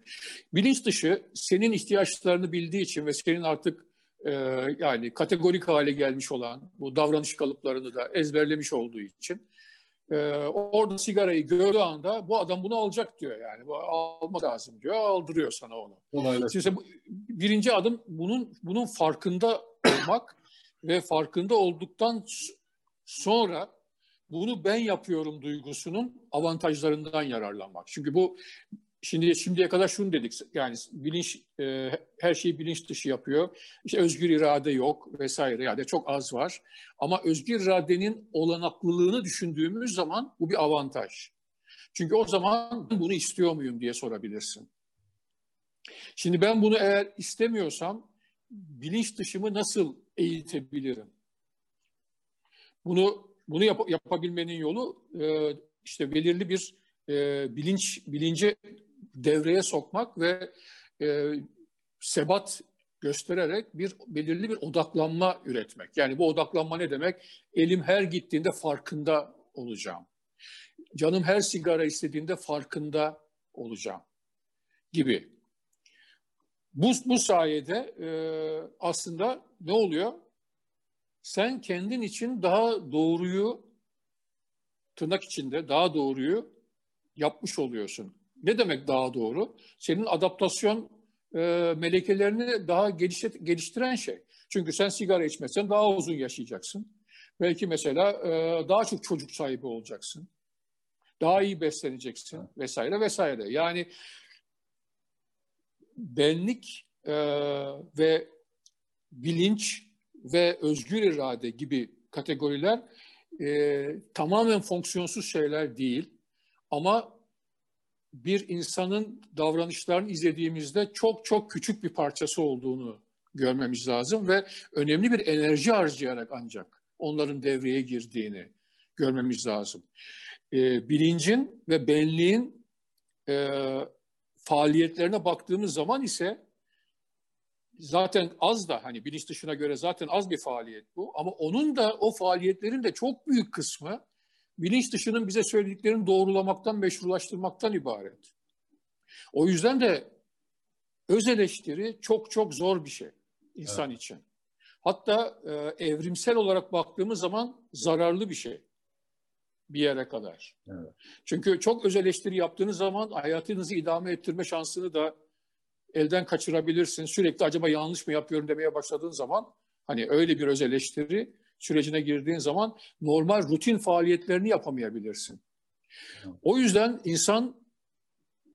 Bilinç dışı senin ihtiyaçlarını bildiği için ve senin artık e, yani kategorik hale gelmiş olan bu davranış kalıplarını da ezberlemiş olduğu için e, orada sigarayı gördüğü anda bu adam bunu alacak diyor yani. Bu alma lazım diyor. Aldırıyor sana onu. Şimdi birinci adım bunun bunun farkında olmak ve farkında olduktan sonra bunu ben yapıyorum duygusunun avantajlarından yararlanmak. Çünkü bu Şimdi şimdiye kadar şunu dedik yani bilinç e, her şeyi bilinç dışı yapıyor. İşte özgür irade yok vesaire yani çok az var. Ama özgür iradenin olanaklılığını düşündüğümüz zaman bu bir avantaj. Çünkü o zaman bunu istiyor muyum diye sorabilirsin. Şimdi ben bunu eğer istemiyorsam bilinç dışımı nasıl eğitebilirim? Bunu bunu yap, yapabilmenin yolu e, işte belirli bir e, bilinç bilince devreye sokmak ve e, sebat göstererek bir belirli bir odaklanma üretmek. Yani bu odaklanma ne demek? Elim her gittiğinde farkında olacağım. Canım her sigara istediğinde farkında olacağım gibi. Bu, bu sayede e, aslında ne oluyor? Sen kendin için daha doğruyu tırnak içinde daha doğruyu yapmış oluyorsun. Ne demek daha doğru? Senin adaptasyon e, melekelerini daha gelişet, geliştiren şey. Çünkü sen sigara içmezsen daha uzun yaşayacaksın. Belki mesela e, daha çok çocuk sahibi olacaksın. Daha iyi besleneceksin vesaire vesaire. Yani benlik e, ve bilinç ve özgür irade gibi kategoriler e, tamamen fonksiyonsuz şeyler değil. Ama bir insanın davranışlarını izlediğimizde çok çok küçük bir parçası olduğunu görmemiz lazım ve önemli bir enerji harcayarak ancak onların devreye girdiğini görmemiz lazım. E, bilincin ve benliğin e, faaliyetlerine baktığımız zaman ise zaten az da hani bilinç dışına göre zaten az bir faaliyet bu ama onun da o faaliyetlerin de çok büyük kısmı bilinç dışının bize söylediklerini doğrulamaktan, meşrulaştırmaktan ibaret. O yüzden de öz eleştiri çok çok zor bir şey insan evet. için. Hatta e, evrimsel olarak baktığımız zaman zararlı bir şey bir yere kadar. Evet. Çünkü çok öz eleştiri yaptığınız zaman hayatınızı idame ettirme şansını da elden kaçırabilirsin. Sürekli acaba yanlış mı yapıyorum demeye başladığın zaman hani öyle bir öz eleştiri sürecine girdiğin zaman normal rutin faaliyetlerini yapamayabilirsin. O yüzden insan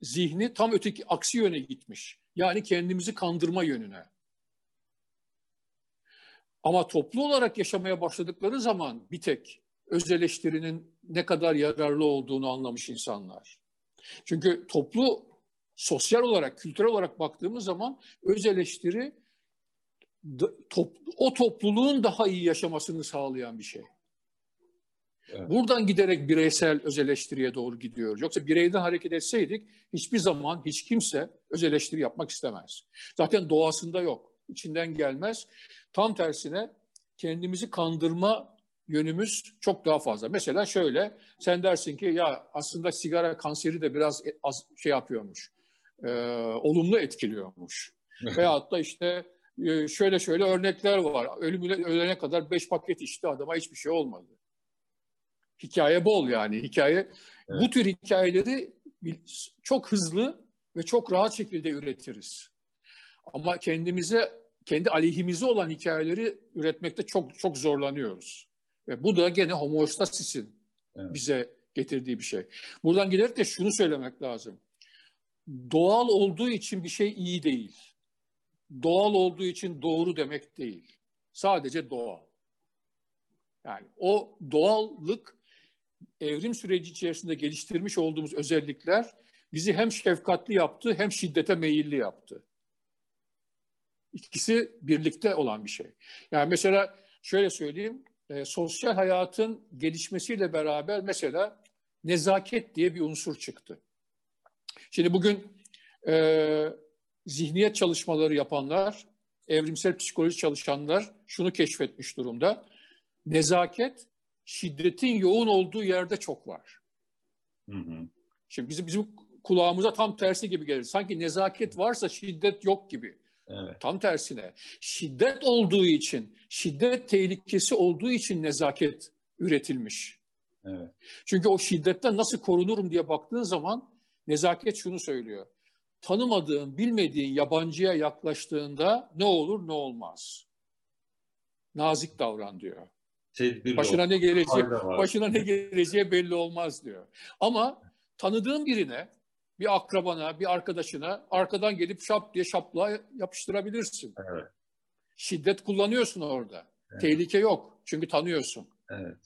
zihni tam öteki aksi yöne gitmiş. Yani kendimizi kandırma yönüne. Ama toplu olarak yaşamaya başladıkları zaman bir tek öz eleştirinin ne kadar yararlı olduğunu anlamış insanlar. Çünkü toplu sosyal olarak, kültürel olarak baktığımız zaman öz eleştiri top, o topluluğun daha iyi yaşamasını sağlayan bir şey. Evet. Buradan giderek bireysel öz eleştiriye doğru gidiyoruz. Yoksa bireyden hareket etseydik hiçbir zaman hiç kimse öz eleştiri yapmak istemez. Zaten doğasında yok. İçinden gelmez. Tam tersine kendimizi kandırma yönümüz çok daha fazla. Mesela şöyle, sen dersin ki ya aslında sigara kanseri de biraz e, az şey yapıyormuş, e, olumlu etkiliyormuş. Veyahut da işte ee, şöyle şöyle örnekler var. Ölümüne ölene kadar beş paket içti adama hiçbir şey olmadı. Hikaye bol yani. Hikaye evet. bu tür hikayeleri çok hızlı ve çok rahat şekilde üretiriz. Ama kendimize kendi aleyhimize olan hikayeleri üretmekte çok çok zorlanıyoruz. Ve bu da gene homostasisin evet. bize getirdiği bir şey. Buradan giderek de şunu söylemek lazım. Doğal olduğu için bir şey iyi değil doğal olduğu için doğru demek değil. Sadece doğal. Yani o doğallık evrim süreci içerisinde geliştirmiş olduğumuz özellikler bizi hem şefkatli yaptı hem şiddete meyilli yaptı. İkisi birlikte olan bir şey. Yani mesela şöyle söyleyeyim, e, sosyal hayatın gelişmesiyle beraber mesela nezaket diye bir unsur çıktı. Şimdi bugün e, zihniyet çalışmaları yapanlar, evrimsel psikoloji çalışanlar şunu keşfetmiş durumda. Nezaket şiddetin yoğun olduğu yerde çok var. Hı hı. Şimdi bizim, bizim kulağımıza tam tersi gibi gelir. Sanki nezaket varsa şiddet yok gibi. Evet. Tam tersine şiddet olduğu için, şiddet tehlikesi olduğu için nezaket üretilmiş. Evet. Çünkü o şiddetten nasıl korunurum diye baktığın zaman nezaket şunu söylüyor. Tanımadığın, bilmediğin yabancıya yaklaştığında ne olur ne olmaz. Nazik davran diyor. Tedbirli başına ol. ne geleceği başına ne geleceği belli olmaz diyor. Ama tanıdığın birine, bir akrabana, bir arkadaşına arkadan gelip şap diye şaplığa yapıştırabilirsin. Evet. Şiddet kullanıyorsun orada. Evet. Tehlike yok. Çünkü tanıyorsun. Evet.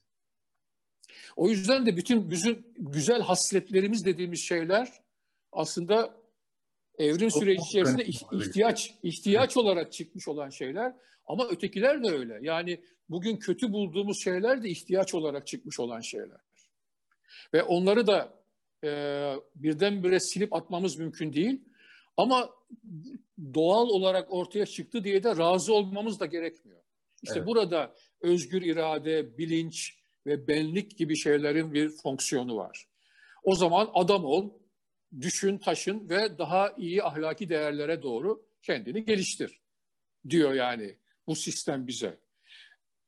O yüzden de bütün bütün güzel hasletlerimiz dediğimiz şeyler aslında evrim süreci içerisinde ihtiyaç ihtiyaç olarak çıkmış olan şeyler ama ötekiler de öyle. Yani bugün kötü bulduğumuz şeyler de ihtiyaç olarak çıkmış olan şeyler. Ve onları da e, birdenbire silip atmamız mümkün değil. Ama doğal olarak ortaya çıktı diye de razı olmamız da gerekmiyor. İşte evet. burada özgür irade, bilinç ve benlik gibi şeylerin bir fonksiyonu var. O zaman adam ol, düşün, taşın ve daha iyi ahlaki değerlere doğru kendini geliştir diyor yani bu sistem bize.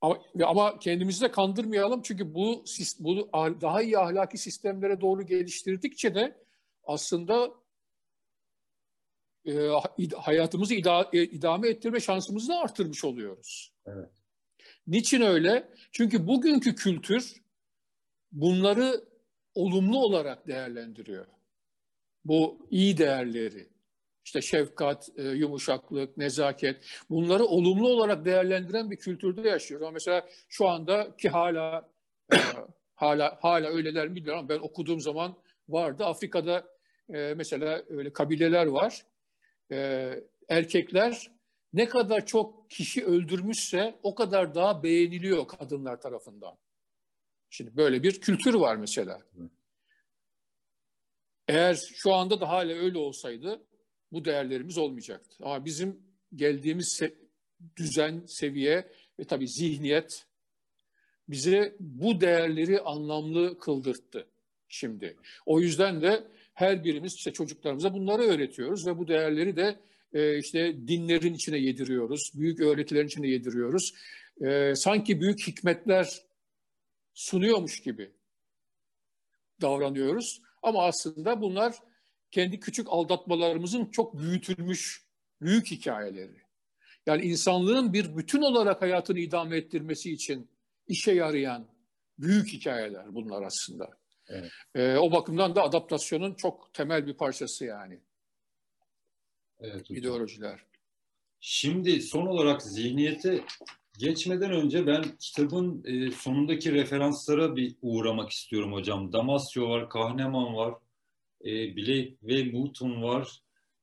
Ama, ama kendimizi de kandırmayalım çünkü bu, bu daha iyi ahlaki sistemlere doğru geliştirdikçe de aslında e, hayatımızı ida, e, idame ettirme şansımızı da artırmış oluyoruz. Evet. Niçin öyle? Çünkü bugünkü kültür bunları olumlu olarak değerlendiriyor. Bu iyi değerleri, işte şefkat, e, yumuşaklık, nezaket bunları olumlu olarak değerlendiren bir kültürde yaşıyoruz. Ama mesela şu anda ki hala e, hala hala öyleler mi bilmiyorum ama ben okuduğum zaman vardı. Afrika'da e, mesela öyle kabileler var. Erkekler ne kadar çok kişi öldürmüşse o kadar daha beğeniliyor kadınlar tarafından. Şimdi böyle bir kültür var mesela. Eğer şu anda da hala öyle olsaydı bu değerlerimiz olmayacaktı. Ama bizim geldiğimiz se düzen, seviye ve tabii zihniyet bize bu değerleri anlamlı kıldırttı şimdi. O yüzden de her birimiz işte çocuklarımıza bunları öğretiyoruz ve bu değerleri de e, işte dinlerin içine yediriyoruz, büyük öğretilerin içine yediriyoruz. E, sanki büyük hikmetler sunuyormuş gibi davranıyoruz. Ama aslında bunlar kendi küçük aldatmalarımızın çok büyütülmüş büyük hikayeleri. Yani insanlığın bir bütün olarak hayatını idame ettirmesi için işe yarayan büyük hikayeler bunlar aslında. Evet. Ee, o bakımdan da adaptasyonun çok temel bir parçası yani. Evet, İdeolojiler.
Şimdi son olarak zihniyete geçmeden önce ben kitabın e, sonundaki referanslara bir uğramak istiyorum hocam. Damasio var, Kahneman var, e, Blake ve Newton var,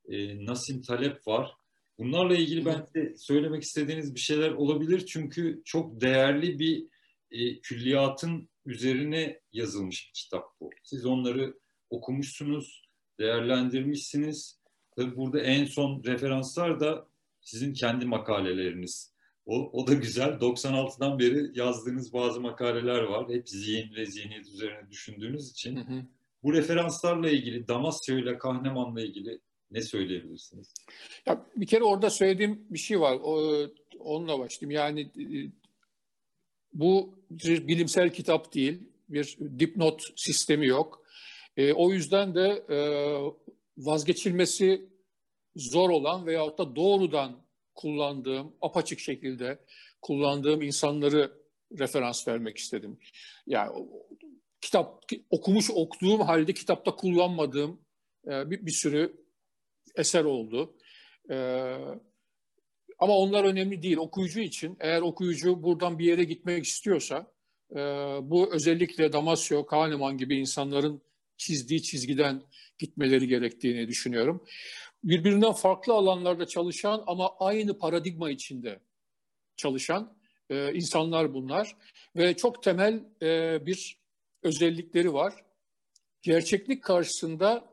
e, Nassim Talep var. Bunlarla ilgili bence söylemek istediğiniz bir şeyler olabilir. Çünkü çok değerli bir e, külliyatın üzerine yazılmış bir kitap bu. Siz onları okumuşsunuz, değerlendirmişsiniz. Tabii burada en son referanslar da sizin kendi makaleleriniz. O, o da güzel. 96'dan beri yazdığınız bazı makaleler var. Hep zihin ve zihniyet üzerine düşündüğünüz için. Hı hı. Bu referanslarla ilgili, Damasio ile Kahneman'la ilgili ne söyleyebilirsiniz?
Ya bir kere orada söylediğim bir şey var. O, onunla başlayayım. Yani e, bu bir bilimsel kitap değil. Bir dipnot sistemi yok. E, o yüzden de e, vazgeçilmesi zor olan veyahut da doğrudan kullandığım, apaçık şekilde kullandığım insanları referans vermek istedim. Yani kitap okumuş okuduğum halde kitapta kullanmadığım e, bir, bir sürü eser oldu. E, ama onlar önemli değil. Okuyucu için eğer okuyucu buradan bir yere gitmek istiyorsa e, bu özellikle Damasio, Kahneman gibi insanların çizdiği çizgiden gitmeleri gerektiğini düşünüyorum. Birbirinden farklı alanlarda çalışan ama aynı paradigma içinde çalışan e, insanlar bunlar ve çok temel e, bir özellikleri var. Gerçeklik karşısında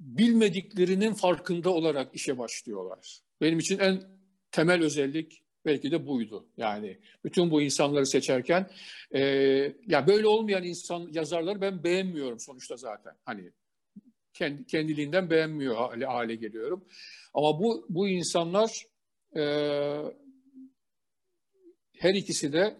bilmediklerinin farkında olarak işe başlıyorlar. Benim için en temel özellik belki de buydu. Yani bütün bu insanları seçerken e, ya böyle olmayan insan yazarları ben beğenmiyorum sonuçta zaten. Hani kendi, kendiliğinden beğenmiyor hale, hale geliyorum. Ama bu bu insanlar e, her ikisi de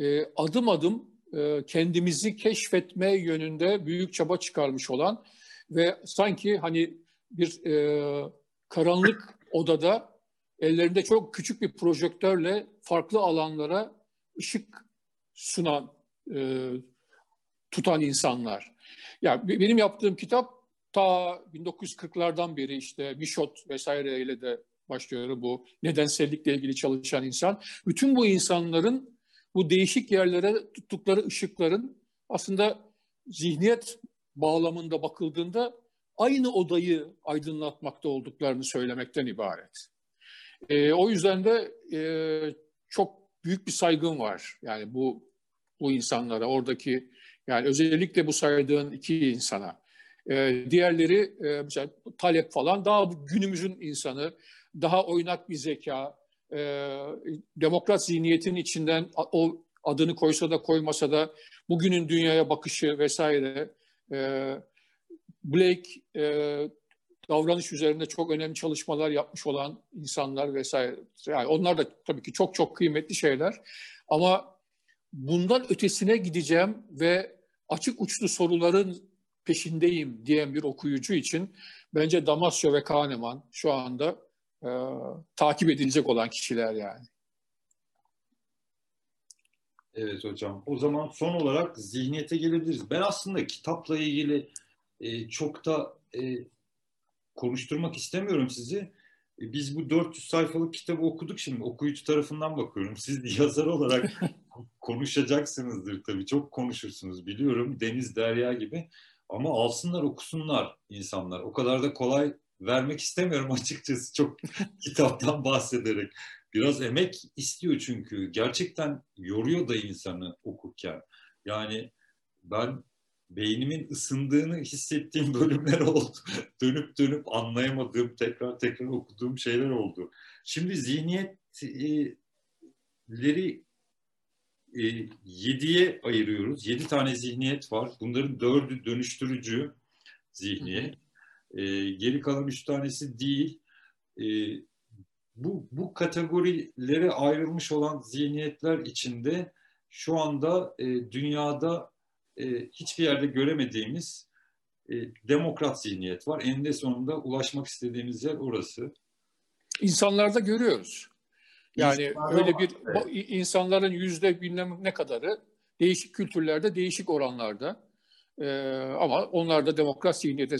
e, adım adım e, kendimizi keşfetme yönünde büyük çaba çıkarmış olan ve sanki hani bir e, karanlık odada ellerinde çok küçük bir projektörle farklı alanlara ışık sunan, e, tutan insanlar. Ya yani benim yaptığım kitap ta 1940'lardan beri işte Michot vesaireyle de başlıyor bu nedensellikle ilgili çalışan insan. Bütün bu insanların bu değişik yerlere tuttukları ışıkların aslında zihniyet bağlamında bakıldığında aynı odayı aydınlatmakta olduklarını söylemekten ibaret. E, o yüzden de e, çok büyük bir saygım var. Yani bu bu insanlara, oradaki yani özellikle bu saydığın iki insana. E, diğerleri e, mesela Talep falan daha günümüzün insanı, daha oynak bir zeka, e, demokrat zihniyetin içinden o adını koysa da koymasa da bugünün dünyaya bakışı vesaire. E, Blake e, davranış üzerinde çok önemli çalışmalar yapmış olan insanlar vesaire. Yani onlar da tabii ki çok çok kıymetli şeyler. Ama bundan ötesine gideceğim ve açık uçlu soruların peşindeyim diyen bir okuyucu için bence Damasio ve Kahneman şu anda e, takip edilecek olan kişiler yani.
Evet hocam. O zaman son olarak zihniyete gelebiliriz. Ben aslında kitapla ilgili e, çok da e, konuşturmak istemiyorum sizi. E, biz bu 400 sayfalık kitabı okuduk şimdi. Okuyucu tarafından bakıyorum. Siz yazar olarak konuşacaksınızdır tabii. Çok konuşursunuz biliyorum. Deniz, derya gibi. Ama alsınlar okusunlar insanlar. O kadar da kolay vermek istemiyorum açıkçası çok kitaptan bahsederek. Biraz emek istiyor çünkü. Gerçekten yoruyor da insanı okurken. Yani ben beynimin ısındığını hissettiğim bölümler oldu. dönüp dönüp anlayamadığım, tekrar tekrar okuduğum şeyler oldu. Şimdi zihniyetleri e, yediye ayırıyoruz. Yedi tane zihniyet var. Bunların dördü dönüştürücü zihniyet. E, geri kalan üç tanesi değil. E, bu, bu kategorilere ayrılmış olan zihniyetler içinde şu anda e, dünyada e, hiçbir yerde göremediğimiz e, demokrat zihniyet var. Eninde sonunda ulaşmak istediğimiz yer orası.
İnsanlarda görüyoruz. Yani İnsanlarda öyle bir evet. insanların yüzde bilmem ne kadarı değişik kültürlerde, değişik oranlarda e, ama onlar da demokrat zihniyete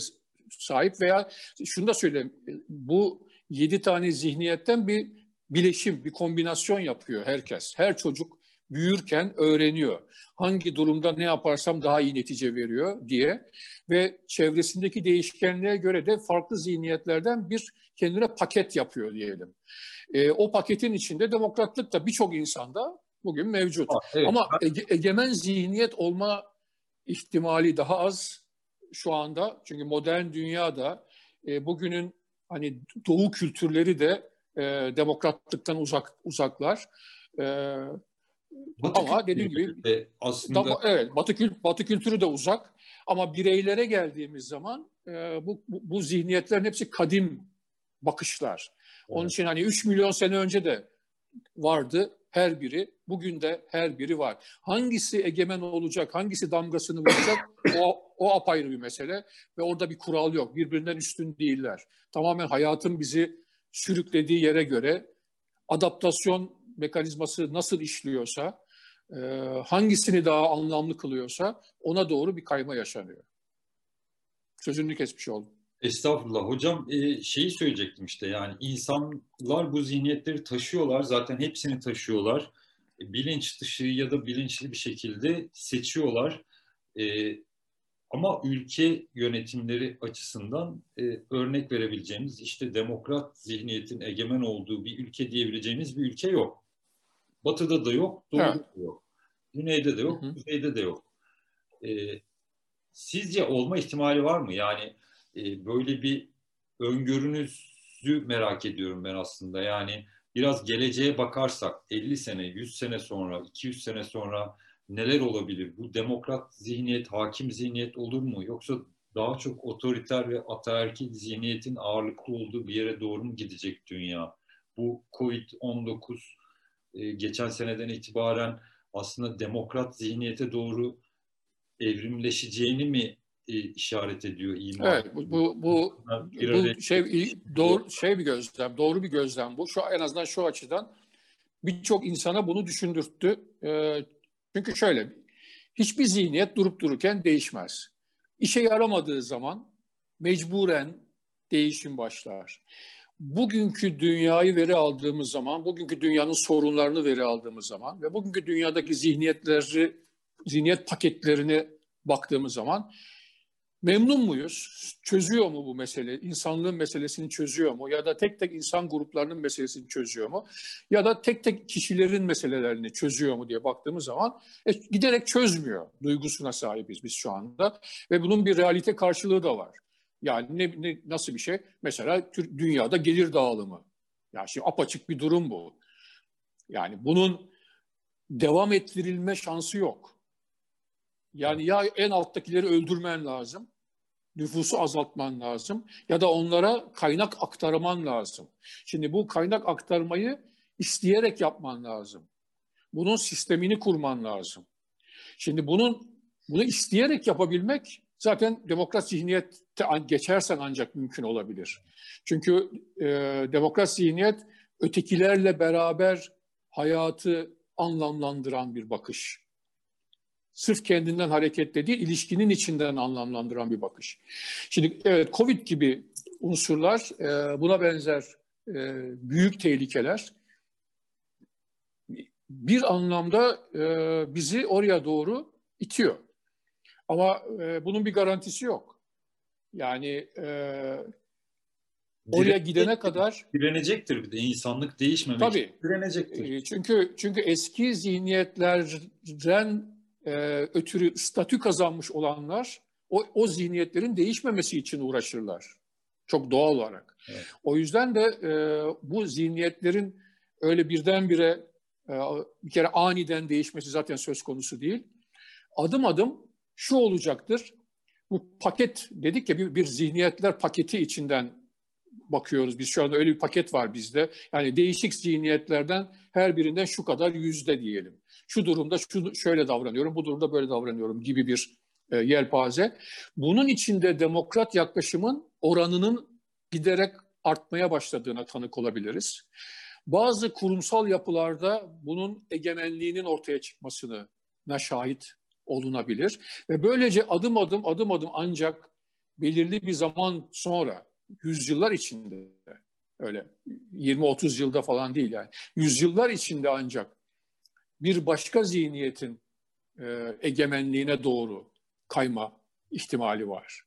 sahip veya şunu da söyleyeyim, bu yedi tane zihniyetten bir bileşim, bir kombinasyon yapıyor herkes. Her çocuk büyürken öğreniyor. Hangi durumda ne yaparsam daha iyi netice veriyor diye ve çevresindeki değişkenliğe göre de farklı zihniyetlerden bir kendine paket yapıyor diyelim. E, o paketin içinde demokratlık da birçok insanda bugün mevcut. Ha, evet. Ama ege, egemen zihniyet olma ihtimali daha az şu anda. Çünkü modern dünyada e, bugünün hani doğu kültürleri de e, demokratlıktan uzak uzaklar. E, Batı ama dediğim gibi de aslında da, evet Batı kült Batı kültürü de uzak ama bireylere geldiğimiz zaman e, bu, bu bu zihniyetlerin hepsi kadim bakışlar. Evet. Onun için hani 3 milyon sene önce de vardı her biri. Bugün de her biri var. Hangisi egemen olacak, hangisi damgasını vuracak o, o apayrı bir mesele. Ve orada bir kural yok. Birbirinden üstün değiller. Tamamen hayatın bizi sürüklediği yere göre adaptasyon mekanizması nasıl işliyorsa, e, hangisini daha anlamlı kılıyorsa ona doğru bir kayma yaşanıyor. Sözünü kesmiş oldum.
Estağfurullah. Hocam e, şeyi söyleyecektim işte yani insanlar bu zihniyetleri taşıyorlar. Zaten hepsini taşıyorlar. E, bilinç dışı ya da bilinçli bir şekilde seçiyorlar. E, ama ülke yönetimleri açısından e, örnek verebileceğimiz işte demokrat zihniyetin egemen olduğu bir ülke diyebileceğimiz bir ülke yok. Batı'da da yok, Doğu'da evet. da yok. Güney'de de yok, hı hı. Kuzey'de de yok. E, sizce olma ihtimali var mı? Yani e, böyle bir öngörünüzü merak ediyorum ben aslında. Yani biraz geleceğe bakarsak 50 sene, 100 sene sonra, 200 sene sonra neler olabilir? Bu demokrat zihniyet, hakim zihniyet olur mu? Yoksa daha çok otoriter ve ataerkil zihniyetin ağırlıklı olduğu bir yere doğru mu gidecek dünya? Bu Covid-19 e, geçen seneden itibaren aslında demokrat zihniyete doğru evrimleşeceğini mi e, işaret ediyor ima?
Evet, bu bu bu, bu şey doğru şey bir gözlem, doğru bir gözlem bu. Şu en azından şu açıdan birçok insana bunu düşündürttü. E, çünkü şöyle, hiçbir zihniyet durup dururken değişmez. İşe yaramadığı zaman mecburen değişim başlar. Bugünkü dünyayı veri aldığımız zaman, bugünkü dünyanın sorunlarını veri aldığımız zaman ve bugünkü dünyadaki zihniyetleri, zihniyet paketlerini baktığımız zaman memnun muyuz? Çözüyor mu bu mesele? İnsanlığın meselesini çözüyor mu? Ya da tek tek insan gruplarının meselesini çözüyor mu? Ya da tek tek kişilerin meselelerini çözüyor mu diye baktığımız zaman e, giderek çözmüyor duygusuna sahibiz biz şu anda. Ve bunun bir realite karşılığı da var. Yani ne, ne nasıl bir şey? Mesela dünyada gelir dağılımı. Yani şimdi apaçık bir durum bu. Yani bunun devam ettirilme şansı yok. Yani ya en alttakileri öldürmen lazım nüfusu azaltman lazım ya da onlara kaynak aktarman lazım. Şimdi bu kaynak aktarmayı isteyerek yapman lazım. Bunun sistemini kurman lazım. Şimdi bunun bunu isteyerek yapabilmek zaten demokrat zihniyette geçersen ancak mümkün olabilir. Çünkü e, demokrat zihniyet ötekilerle beraber hayatı anlamlandıran bir bakış sırf kendinden hareketle değil, ilişkinin içinden anlamlandıran bir bakış. Şimdi evet Covid gibi unsurlar, e, buna benzer e, büyük tehlikeler bir anlamda e, bizi oraya doğru itiyor. Ama e, bunun bir garantisi yok. Yani e, oraya gidene kadar
direnecektir bir de insanlık değişmemek
tabii,
direnecektir.
E, çünkü çünkü eski zihniyetlerden e, ötürü statü kazanmış olanlar o, o zihniyetlerin değişmemesi için uğraşırlar. Çok doğal olarak. Evet. O yüzden de e, bu zihniyetlerin öyle birdenbire e, bir kere aniden değişmesi zaten söz konusu değil. Adım adım şu olacaktır. Bu paket dedik ya bir, bir zihniyetler paketi içinden bakıyoruz. Biz şu anda öyle bir paket var bizde. Yani değişik zihniyetlerden her birinden şu kadar yüzde diyelim şu durumda şu şöyle davranıyorum, bu durumda böyle davranıyorum gibi bir e, yelpaze. Bunun içinde demokrat yaklaşımın oranının giderek artmaya başladığına tanık olabiliriz. Bazı kurumsal yapılarda bunun egemenliğinin ortaya çıkmasını na şahit olunabilir ve böylece adım adım adım adım ancak belirli bir zaman sonra yüzyıllar içinde öyle 20-30 yılda falan değil yani yüzyıllar içinde ancak bir başka zihniyetin e, egemenliğine doğru kayma ihtimali var.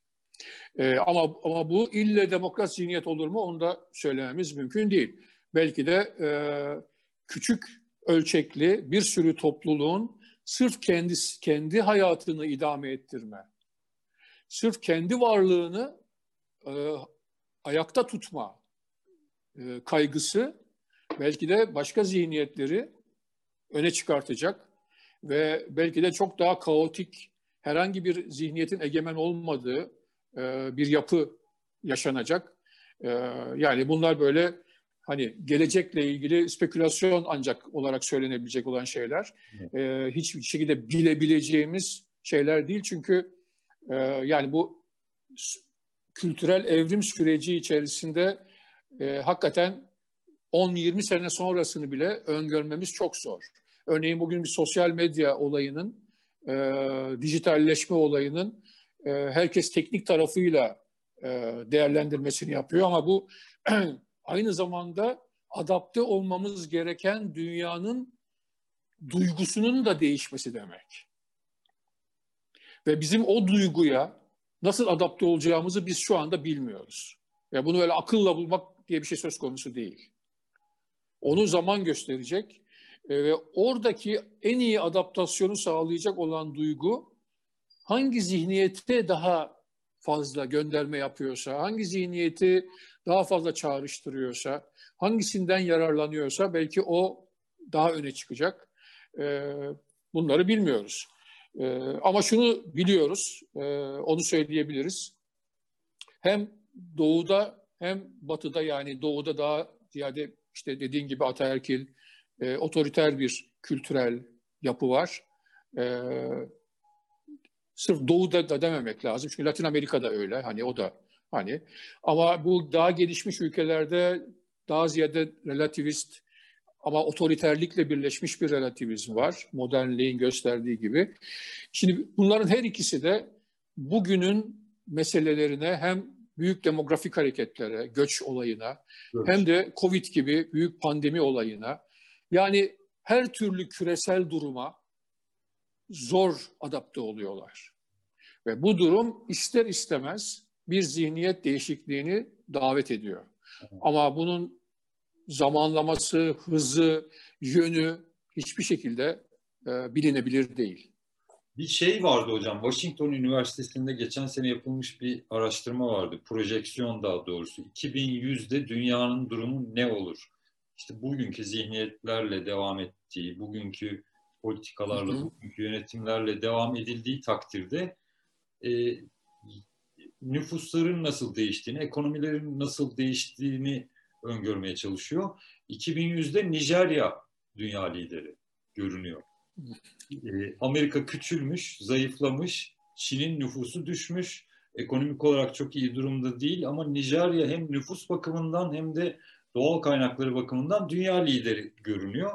E, ama ama bu ille demokrat zihniyet olur mu onu da söylememiz mümkün değil. Belki de e, küçük ölçekli bir sürü topluluğun sırf kendi kendi hayatını idame ettirme, sırf kendi varlığını e, ayakta tutma e, kaygısı belki de başka zihniyetleri öne çıkartacak ve belki de çok daha kaotik, herhangi bir zihniyetin egemen olmadığı e, bir yapı yaşanacak. E, yani bunlar böyle hani gelecekle ilgili spekülasyon ancak olarak söylenebilecek olan şeyler. E, hiçbir şekilde bilebileceğimiz şeyler değil çünkü e, yani bu kültürel evrim süreci içerisinde e, hakikaten 10-20 sene sonrasını bile öngörmemiz çok zor. Örneğin bugün bir sosyal medya olayının, e, dijitalleşme olayının e, herkes teknik tarafıyla e, değerlendirmesini yapıyor ama bu aynı zamanda adapte olmamız gereken dünyanın duygusunun da değişmesi demek. Ve bizim o duyguya nasıl adapte olacağımızı biz şu anda bilmiyoruz. Ve bunu öyle akılla bulmak diye bir şey söz konusu değil. Onu zaman gösterecek e, ve oradaki en iyi adaptasyonu sağlayacak olan duygu hangi zihniyete daha fazla gönderme yapıyorsa, hangi zihniyeti daha fazla çağrıştırıyorsa, hangisinden yararlanıyorsa belki o daha öne çıkacak. E, bunları bilmiyoruz. E, ama şunu biliyoruz, onu söyleyebiliriz. hem doğuda hem batıda yani doğuda daha ziyade işte dediğin gibi ataerkil, e, otoriter bir kültürel yapı var. E, sırf doğuda da dememek lazım. Çünkü Latin Amerika'da öyle. Hani o da hani. Ama bu daha gelişmiş ülkelerde daha ziyade relativist ama otoriterlikle birleşmiş bir relativizm var. Modernliğin gösterdiği gibi. Şimdi bunların her ikisi de bugünün meselelerine hem büyük demografik hareketlere, göç olayına evet. hem de Covid gibi büyük pandemi olayına yani her türlü küresel duruma zor adapte oluyorlar. Ve bu durum ister istemez bir zihniyet değişikliğini davet ediyor. Ama bunun zamanlaması, hızı, yönü hiçbir şekilde e, bilinebilir değil.
Bir şey vardı hocam, Washington Üniversitesi'nde geçen sene yapılmış bir araştırma vardı, projeksiyon daha doğrusu. 2100'de dünyanın durumu ne olur? İşte bugünkü zihniyetlerle devam ettiği, bugünkü politikalarla, hı hı. bugünkü yönetimlerle devam edildiği takdirde e, nüfusların nasıl değiştiğini, ekonomilerin nasıl değiştiğini öngörmeye çalışıyor. 2100'de Nijerya dünya lideri görünüyor. E, Amerika küçülmüş, zayıflamış, Çin'in nüfusu düşmüş, ekonomik olarak çok iyi durumda değil ama Nijerya hem nüfus bakımından hem de doğal kaynakları bakımından dünya lideri görünüyor.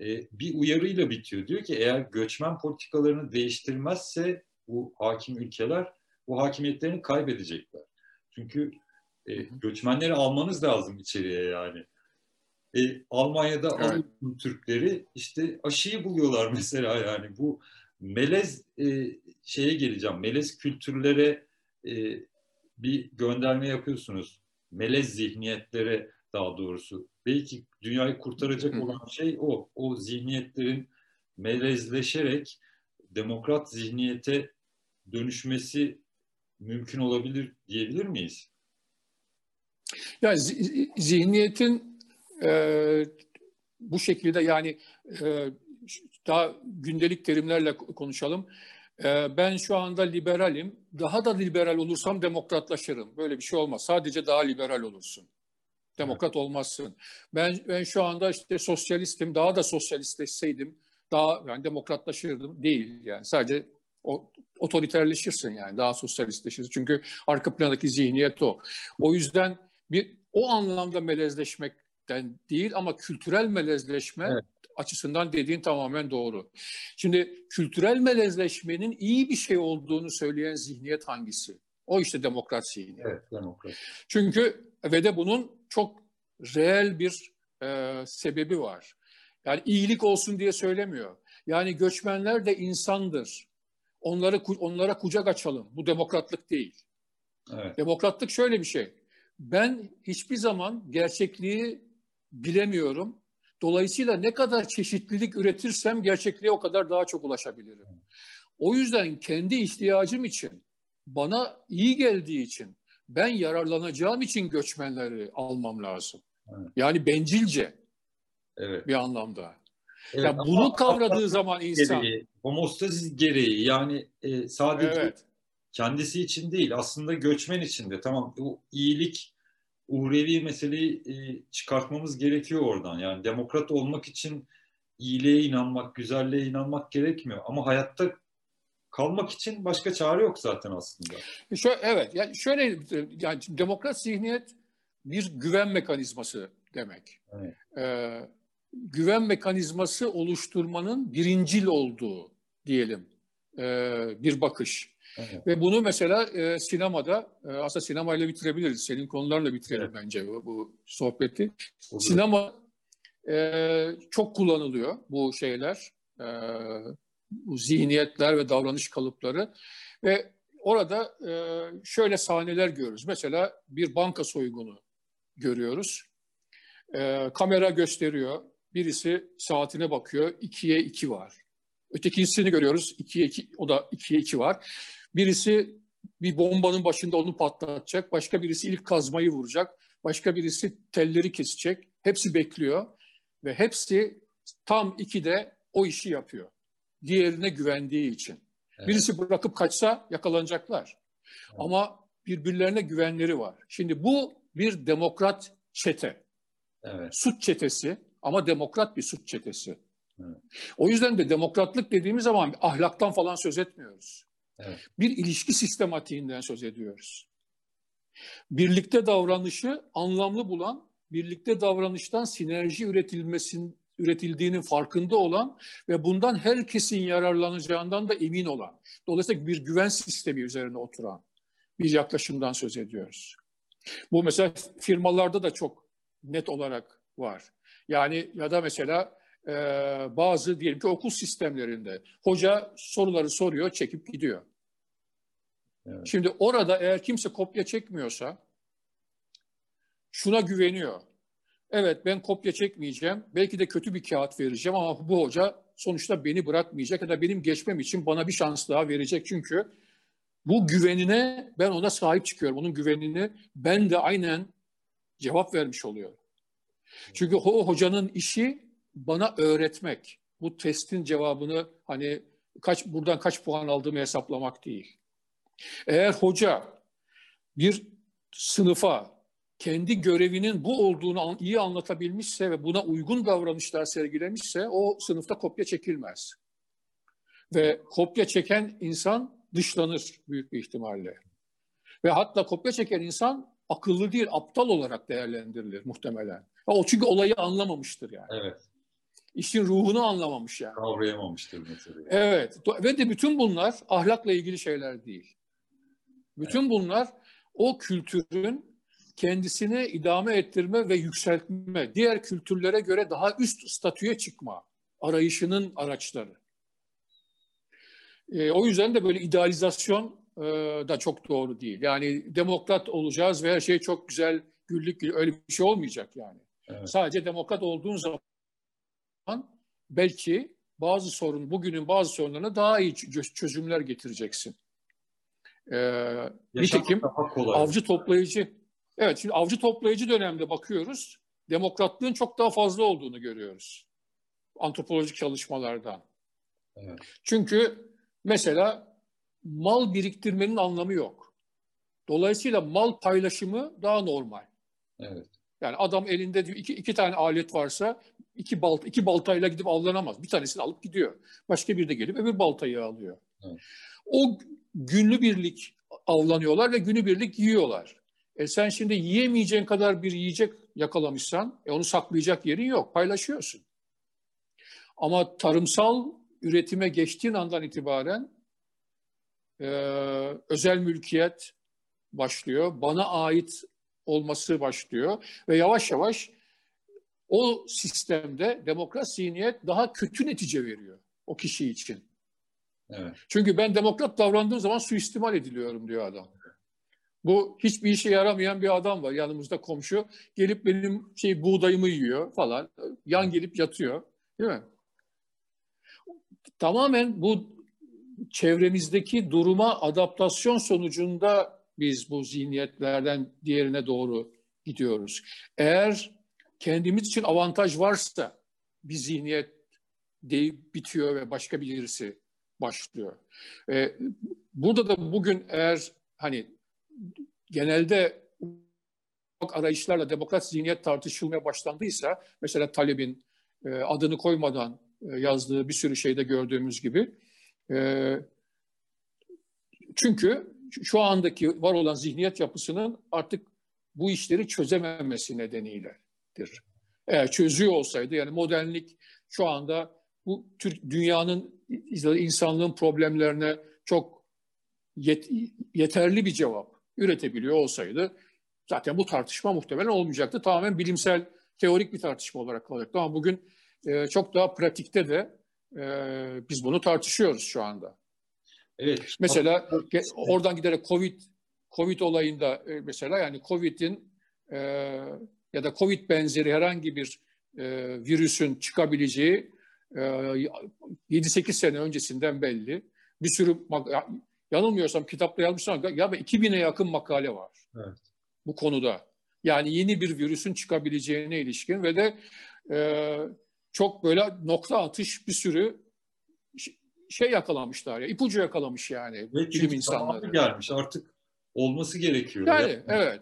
E, bir uyarıyla bitiyor. Diyor ki eğer göçmen politikalarını değiştirmezse bu hakim ülkeler bu hakimiyetlerini kaybedecekler. Çünkü e, göçmenleri almanız lazım içeriye yani. E, Almanya'da evet. Türkleri işte aşıyı buluyorlar mesela yani bu melez e, şeye geleceğim. Melez kültürlere e, bir gönderme yapıyorsunuz. Melez zihniyetlere daha doğrusu. Belki dünyayı kurtaracak olan şey o. O zihniyetlerin melezleşerek demokrat zihniyete dönüşmesi mümkün olabilir diyebilir miyiz?
Yani zihniyetin e, bu şekilde yani e, daha gündelik terimlerle konuşalım. E, ben şu anda liberalim. Daha da liberal olursam demokratlaşırım. Böyle bir şey olmaz. Sadece daha liberal olursun. Demokrat olmazsın. Ben ben şu anda işte sosyalistim. Daha da sosyalistleşseydim daha yani demokratlaşırdım. Değil yani. Sadece o, otoriterleşirsin yani. Daha sosyalistleşirsin. Çünkü arka plandaki zihniyet o. O yüzden bir o anlamda melezleşmekten değil ama kültürel melezleşme evet. açısından dediğin tamamen doğru. Şimdi kültürel melezleşmenin iyi bir şey olduğunu söyleyen zihniyet hangisi? O işte demokrat zihniyet.
Evet, demokrat.
Çünkü ve de bunun çok reel bir e, sebebi var. Yani iyilik olsun diye söylemiyor. Yani göçmenler de insandır. Onları onlara kucak açalım. Bu demokratlık değil. Evet. Demokratlık şöyle bir şey. Ben hiçbir zaman gerçekliği bilemiyorum. Dolayısıyla ne kadar çeşitlilik üretirsem gerçekliğe o kadar daha çok ulaşabilirim. O yüzden kendi ihtiyacım için, bana iyi geldiği için, ben yararlanacağım için göçmenleri almam lazım. Evet. Yani bencilce evet. bir anlamda. Evet, ya bunu kavradığı zaman insan
gereği, homostazis gereği yani e, sadece evet. kendisi için değil aslında göçmen için de tamam bu iyilik uhrevi meseleyi e, çıkartmamız gerekiyor oradan. Yani demokrat olmak için iyiliğe inanmak, güzelliğe inanmak gerekmiyor ama hayatta kalmak için başka çare yok zaten aslında.
Şöyle, evet yani şöyle yani demokrat zihniyet bir güven mekanizması demek. Evet. Ee, güven mekanizması oluşturmanın birincil olduğu diyelim e, bir bakış. Evet. Ve bunu mesela e, sinemada, e, aslında sinemayla bitirebiliriz. Senin konularla bitirelim evet. bence bu, bu sohbeti. Olur. Sinema e, çok kullanılıyor bu şeyler, e, bu zihniyetler ve davranış kalıpları. Ve orada e, şöyle sahneler görürüz. Mesela bir banka soygunu görüyoruz. E, kamera gösteriyor. Birisi saatine bakıyor. ikiye iki var. Ötekisini görüyoruz. ikiye iki, o da ikiye iki var. Birisi bir bombanın başında onu patlatacak. Başka birisi ilk kazmayı vuracak. Başka birisi telleri kesecek. Hepsi bekliyor. Ve hepsi tam ikide o işi yapıyor. Diğerine güvendiği için. Evet. Birisi bırakıp kaçsa yakalanacaklar. Evet. Ama birbirlerine güvenleri var. Şimdi bu bir demokrat çete.
Evet.
Suç çetesi ama demokrat bir suç çetesi. Evet. O yüzden de demokratlık dediğimiz zaman ahlaktan falan söz etmiyoruz. Evet. Bir ilişki sistematiğinden söz ediyoruz. Birlikte davranışı anlamlı bulan, birlikte davranıştan sinerji üretilmesin, üretildiğinin farkında olan ve bundan herkesin yararlanacağından da emin olan. Dolayısıyla bir güven sistemi üzerine oturan bir yaklaşımdan söz ediyoruz. Bu mesela firmalarda da çok net olarak var. Yani ya da mesela e, bazı diyelim ki okul sistemlerinde hoca soruları soruyor, çekip gidiyor. Evet. Şimdi orada eğer kimse kopya çekmiyorsa şuna güveniyor. Evet ben kopya çekmeyeceğim. Belki de kötü bir kağıt vereceğim ama bu hoca sonuçta beni bırakmayacak ya da benim geçmem için bana bir şans daha verecek. Çünkü bu güvenine ben ona sahip çıkıyorum. Onun güvenini ben de aynen cevap vermiş oluyorum. Çünkü o hocanın işi bana öğretmek. Bu testin cevabını hani kaç buradan kaç puan aldığımı hesaplamak değil. Eğer hoca bir sınıfa kendi görevinin bu olduğunu iyi anlatabilmişse ve buna uygun davranışlar sergilemişse o sınıfta kopya çekilmez. Ve kopya çeken insan dışlanır büyük bir ihtimalle. Ve hatta kopya çeken insan akıllı değil, aptal olarak değerlendirilir muhtemelen. O çünkü olayı anlamamıştır yani.
Evet.
İşin ruhunu anlamamış yani.
Kavrayamamıştır mesela.
Evet. Ve de bütün bunlar ahlakla ilgili şeyler değil. Bütün evet. bunlar o kültürün kendisini idame ettirme ve yükseltme, diğer kültürlere göre daha üst statüye çıkma arayışının araçları. E, o yüzden de böyle idealizasyon e, da çok doğru değil. Yani demokrat olacağız ve her şey çok güzel, güllük öyle bir şey olmayacak yani. Evet. Sadece demokrat olduğun zaman belki bazı sorun, bugünün bazı sorunlarına daha iyi çözümler getireceksin. Ee, nitekim avcı toplayıcı, evet şimdi avcı toplayıcı dönemde bakıyoruz, demokratlığın çok daha fazla olduğunu görüyoruz. Antropolojik çalışmalardan. Evet. Çünkü mesela mal biriktirmenin anlamı yok. Dolayısıyla mal paylaşımı daha normal.
Evet.
Yani adam elinde iki, iki tane alet varsa iki, balt, iki baltayla gidip avlanamaz. Bir tanesini alıp gidiyor. Başka bir de gelip öbür baltayı alıyor. Evet. O günlü birlik avlanıyorlar ve günü birlik yiyorlar. E sen şimdi yiyemeyeceğin kadar bir yiyecek yakalamışsan e onu saklayacak yerin yok. Paylaşıyorsun. Ama tarımsal üretime geçtiğin andan itibaren e, özel mülkiyet başlıyor. Bana ait olması başlıyor ve yavaş yavaş o sistemde demokrat zihniyet daha kötü netice veriyor o kişi için. Evet. Çünkü ben demokrat davrandığım zaman suistimal ediliyorum diyor adam. Bu hiçbir işe yaramayan bir adam var yanımızda komşu. Gelip benim şey buğdayımı yiyor falan. Yan gelip yatıyor. Değil mi? Tamamen bu çevremizdeki duruma adaptasyon sonucunda biz bu zihniyetlerden diğerine doğru gidiyoruz. Eğer kendimiz için avantaj varsa bir zihniyet deyip bitiyor ve başka birisi başlıyor. Ee, burada da bugün eğer hani genelde arayışlarla demokrat zihniyet tartışılmaya başlandıysa mesela Taleb'in e, adını koymadan e, yazdığı bir sürü şeyde gördüğümüz gibi e, çünkü şu andaki var olan zihniyet yapısının artık bu işleri çözememesi nedeniyledir. Eğer çözüyor olsaydı yani modernlik şu anda bu Türk dünyanın insanlığın problemlerine çok yet, yeterli bir cevap üretebiliyor olsaydı zaten bu tartışma muhtemelen olmayacaktı. Tamamen bilimsel, teorik bir tartışma olarak kalacaktı. Ama bugün e, çok daha pratikte de e, biz bunu tartışıyoruz şu anda. Evet. Mesela oradan giderek Covid Covid olayında e, mesela yani Covid'in e, ya da Covid benzeri herhangi bir e, virüsün çıkabileceği e, 7-8 sene öncesinden belli. Bir sürü yanılmıyorsam kitapta yazmışlar ya 2000'e yakın makale var. Evet. Bu konuda. Yani yeni bir virüsün çıkabileceğine ilişkin ve de e, çok böyle nokta atış bir sürü şey yakalamışlar ya, ipucu yakalamış yani
Ve bilim insanları. gelmiş artık olması gerekiyor.
Yani ya. evet.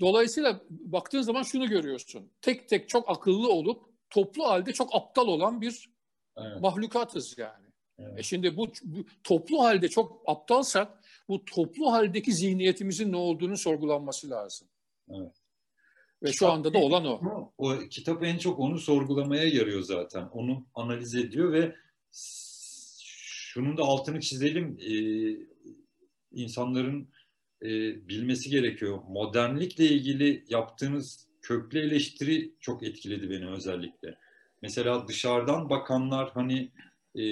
Dolayısıyla baktığın zaman şunu görüyorsun. Tek tek çok akıllı olup toplu halde çok aptal olan bir evet. mahlukatız yani. Evet. E şimdi bu, bu toplu halde çok aptalsak bu toplu haldeki zihniyetimizin ne olduğunu sorgulanması lazım. Evet. Ve şu anda da olan o.
O kitap en çok onu sorgulamaya yarıyor zaten. Onu analiz ediyor ve şunun da altını çizelim. Ee, insanların e, bilmesi gerekiyor. Modernlikle ilgili yaptığınız köklü eleştiri çok etkiledi beni özellikle. Mesela dışarıdan bakanlar hani e,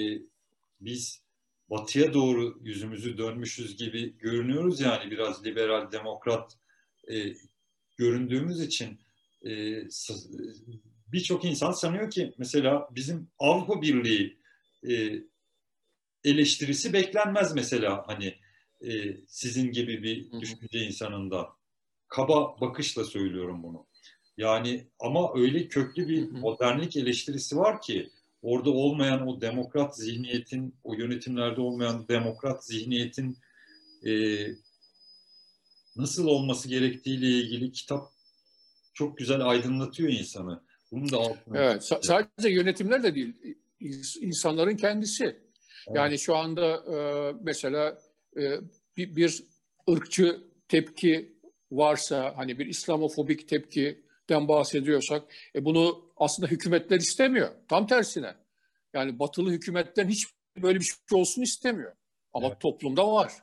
biz batıya doğru yüzümüzü dönmüşüz gibi görünüyoruz yani biraz liberal demokrat e, göründüğümüz için e, birçok insan sanıyor ki mesela bizim Avrupa Birliği e, eleştirisi beklenmez mesela hani e, sizin gibi bir düşünce insanından. Kaba bakışla söylüyorum bunu. Yani ama öyle köklü bir modernlik eleştirisi var ki orada olmayan o demokrat zihniyetin, o yönetimlerde olmayan demokrat zihniyetin e, nasıl olması gerektiğiyle ilgili kitap çok güzel aydınlatıyor insanı. Bunu da altına.
Evet, sadece yönetimler de değil, insanların kendisi. Evet. Yani şu anda e, mesela e, bir, bir ırkçı tepki varsa, hani bir İslamofobik tepkiden bahsediyorsak, e, bunu aslında hükümetler istemiyor. Tam tersine. Yani batılı hükümetler hiç böyle bir şey olsun istemiyor. Ama evet. toplumda var.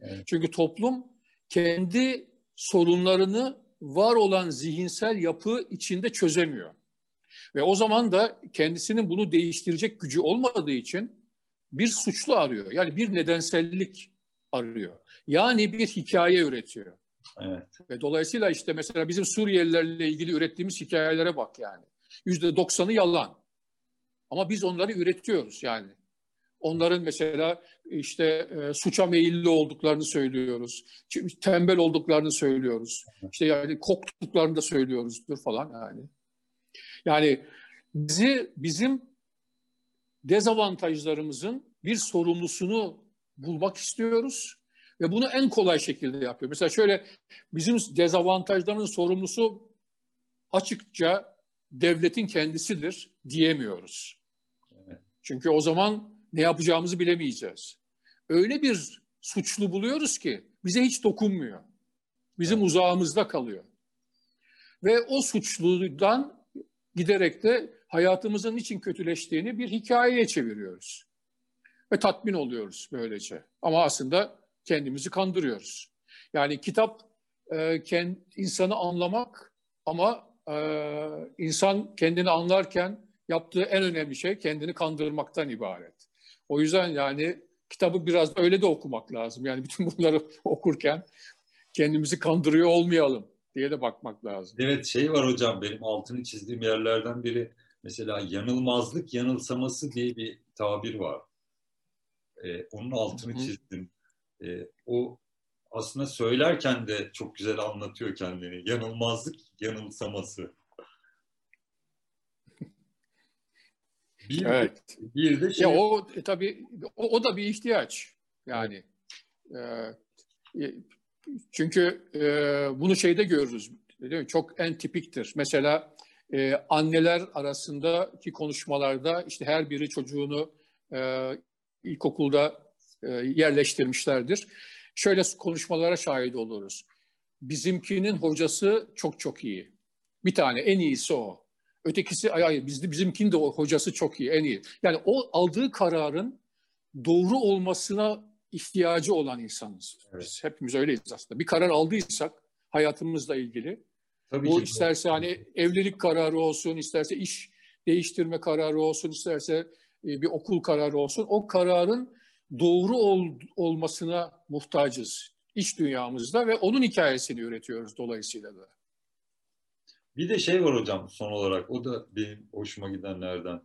Evet. Çünkü toplum kendi sorunlarını var olan zihinsel yapı içinde çözemiyor. Ve o zaman da kendisinin bunu değiştirecek gücü olmadığı için bir suçlu arıyor. Yani bir nedensellik arıyor. Yani bir hikaye üretiyor. Evet. Ve dolayısıyla işte mesela bizim Suriyelilerle ilgili ürettiğimiz hikayelere bak yani. Yüzde doksanı yalan. Ama biz onları üretiyoruz yani. Onların mesela işte e, suça meyilli olduklarını söylüyoruz. Tembel olduklarını söylüyoruz. İşte yani koktuklarını da söylüyoruzdur falan yani. Yani bizi bizim dezavantajlarımızın bir sorumlusunu bulmak istiyoruz ve bunu en kolay şekilde yapıyor. Mesela şöyle bizim dezavantajların sorumlusu açıkça devletin kendisidir diyemiyoruz. Çünkü o zaman ne yapacağımızı bilemeyeceğiz. Öyle bir suçlu buluyoruz ki bize hiç dokunmuyor. Bizim evet. uzağımızda kalıyor. Ve o suçludan giderek de hayatımızın için kötüleştiğini bir hikayeye çeviriyoruz. Ve tatmin oluyoruz böylece. Ama aslında kendimizi kandırıyoruz. Yani kitap e, insanı anlamak ama e, insan kendini anlarken yaptığı en önemli şey kendini kandırmaktan ibaret. O yüzden yani kitabı biraz öyle de okumak lazım. Yani bütün bunları okurken kendimizi kandırıyor olmayalım diye de bakmak lazım.
Evet şey var hocam benim altını çizdiğim yerlerden biri mesela yanılmazlık yanılsaması diye bir tabir var. Ee, onun altını çizdim. Ee, o aslında söylerken de çok güzel anlatıyor kendini. Yanılmazlık yanılsaması.
Bir, evet. Bir de şey... Ya o e, tabii o, o da bir ihtiyaç. Yani e, e, çünkü e, bunu şeyde görürüz. Değil mi? Çok en tipiktir. Mesela e, anneler arasındaki konuşmalarda işte her biri çocuğunu e, ilkokulda e, yerleştirmişlerdir. Şöyle konuşmalara şahit oluruz. Bizimkinin hocası çok çok iyi. Bir tane en iyisi o. Ötekisi ay, ay bizde bizimkinin de o hocası çok iyi, en iyi. Yani o aldığı kararın doğru olmasına ihtiyacı olan insanız. Evet. Biz hepimiz öyleyiz aslında. Bir karar aldıysak hayatımızla ilgili Tabii bu ki. isterse hani evlilik kararı olsun, isterse iş değiştirme kararı olsun, isterse e, bir okul kararı olsun. O kararın doğru ol, olmasına muhtacız iş dünyamızda ve onun hikayesini üretiyoruz dolayısıyla da.
Bir de şey var hocam son olarak o da benim hoşuma gidenlerden.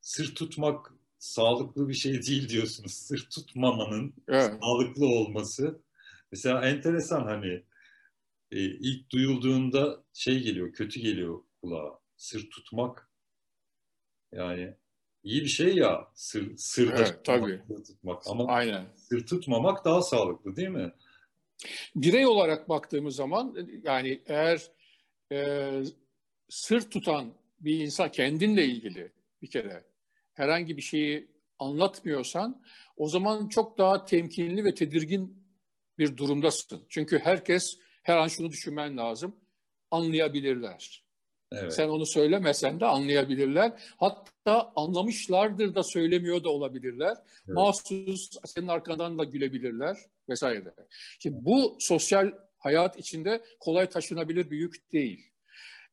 Sır tutmak sağlıklı bir şey değil diyorsunuz. Sır tutmamanın evet. sağlıklı olması. Mesela enteresan hani e, ilk duyulduğunda şey geliyor, kötü geliyor kulağa. Sır tutmak yani iyi bir şey ya sır, sırda
evet, tutmak,
tabii. Sır tutmak. Ama Aynen. sır tutmamak daha sağlıklı değil mi?
Birey olarak baktığımız zaman yani eğer e, sır tutan bir insan kendinle ilgili bir kere herhangi bir şeyi anlatmıyorsan o zaman çok daha temkinli ve tedirgin bir durumdasın. Çünkü herkes her an şunu düşünmen lazım. Anlayabilirler. Evet. Sen onu söylemesen de anlayabilirler. Hatta anlamışlardır da söylemiyor da olabilirler. Evet. Mahsus senin arkandan da gülebilirler vesaire. Şimdi bu sosyal hayat içinde kolay taşınabilir bir yük değil.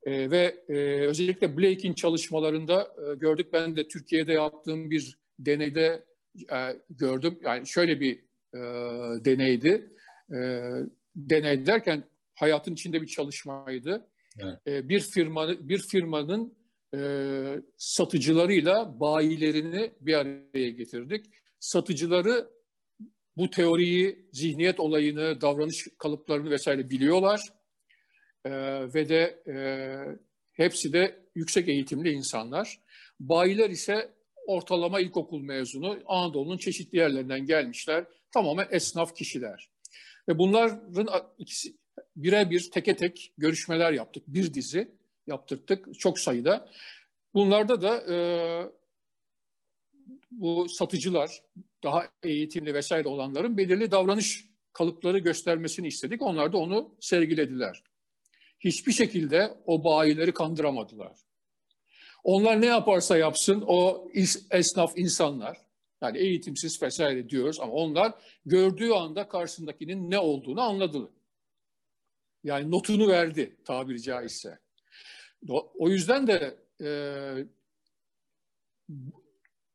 Ee, ve e, özellikle Blake'in çalışmalarında e, gördük. Ben de Türkiye'de yaptığım bir deneyde e, gördüm. Yani şöyle bir e, deneydi. E, deney derken hayatın içinde bir çalışmaydı. Evet. E, bir firma bir firmanın e, satıcılarıyla bayilerini bir araya getirdik. Satıcıları bu teoriyi, zihniyet olayını, davranış kalıplarını vesaire biliyorlar. E, ve de e, hepsi de yüksek eğitimli insanlar. Bayiler ise ortalama ilkokul mezunu, Anadolu'nun çeşitli yerlerinden gelmişler. Tamamen esnaf kişiler. Ve bunların ikisi birebir teke tek görüşmeler yaptık. Bir dizi yaptırdık çok sayıda. Bunlarda da e, bu satıcılar, daha eğitimli vesaire olanların belirli davranış kalıpları göstermesini istedik. Onlar da onu sergilediler. Hiçbir şekilde o bayileri kandıramadılar. Onlar ne yaparsa yapsın o esnaf insanlar, yani eğitimsiz vesaire diyoruz ama onlar gördüğü anda karşısındakinin ne olduğunu anladılar. Yani notunu verdi tabiri caizse. O yüzden de e,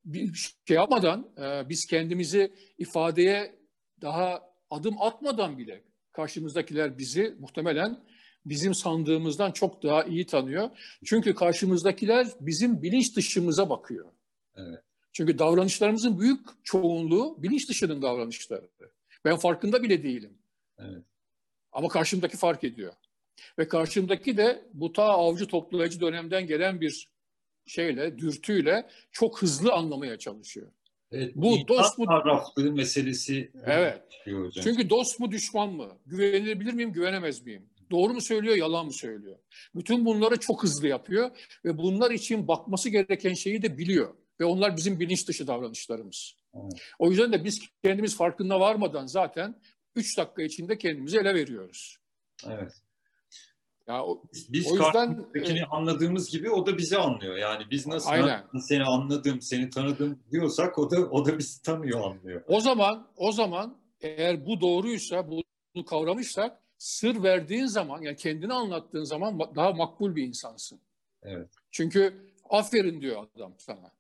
bir şey yapmadan e, biz kendimizi ifadeye daha adım atmadan bile karşımızdakiler bizi muhtemelen bizim sandığımızdan çok daha iyi tanıyor. Çünkü karşımızdakiler bizim bilinç dışımıza bakıyor. Evet. Çünkü davranışlarımızın büyük çoğunluğu bilinç dışının davranışları. Ben farkında bile değilim. Evet. Ama karşımdaki fark ediyor. Ve karşımdaki de bu ta avcı toplayıcı dönemden gelen bir şeyle, dürtüyle çok hızlı anlamaya çalışıyor.
Evet, bu dost mu taraflığı meselesi.
Evet. Çünkü dost mu düşman mı? Güvenilebilir miyim, güvenemez miyim? Doğru mu söylüyor, yalan mı söylüyor? Bütün bunları çok hızlı yapıyor ve bunlar için bakması gereken şeyi de biliyor. Ve onlar bizim bilinç dışı davranışlarımız. Evet. O yüzden de biz kendimiz farkında varmadan zaten 3 dakika içinde kendimizi ele veriyoruz.
Evet. Ya o, biz o yüzden e, anladığımız gibi o da bizi anlıyor. Yani biz nasıl aynen. seni anladım, seni tanıdım diyorsak o da o da bizi tanıyor, anlıyor.
O zaman o zaman eğer bu doğruysa, bunu kavramışsak sır verdiğin zaman yani kendini anlattığın zaman daha makbul bir insansın. Evet. Çünkü aferin diyor adam sana.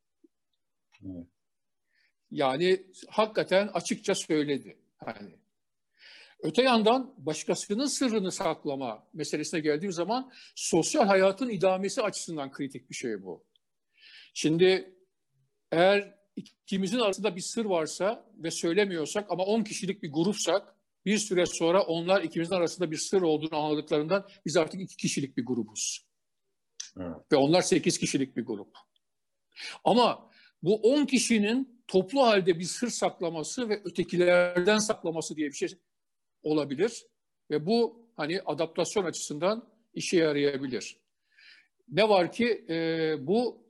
Evet. Yani hakikaten açıkça söyledi. Hani Öte yandan başkasının sırrını saklama meselesine geldiğim zaman sosyal hayatın idamesi açısından kritik bir şey bu. Şimdi eğer ikimizin arasında bir sır varsa ve söylemiyorsak ama 10 kişilik bir grupsak bir süre sonra onlar ikimizin arasında bir sır olduğunu anladıklarından biz artık iki kişilik bir grubuz. Evet. Ve onlar 8 kişilik bir grup. Ama bu 10 kişinin toplu halde bir sır saklaması ve ötekilerden saklaması diye bir şey olabilir ve bu hani adaptasyon açısından işe yarayabilir. Ne var ki e, bu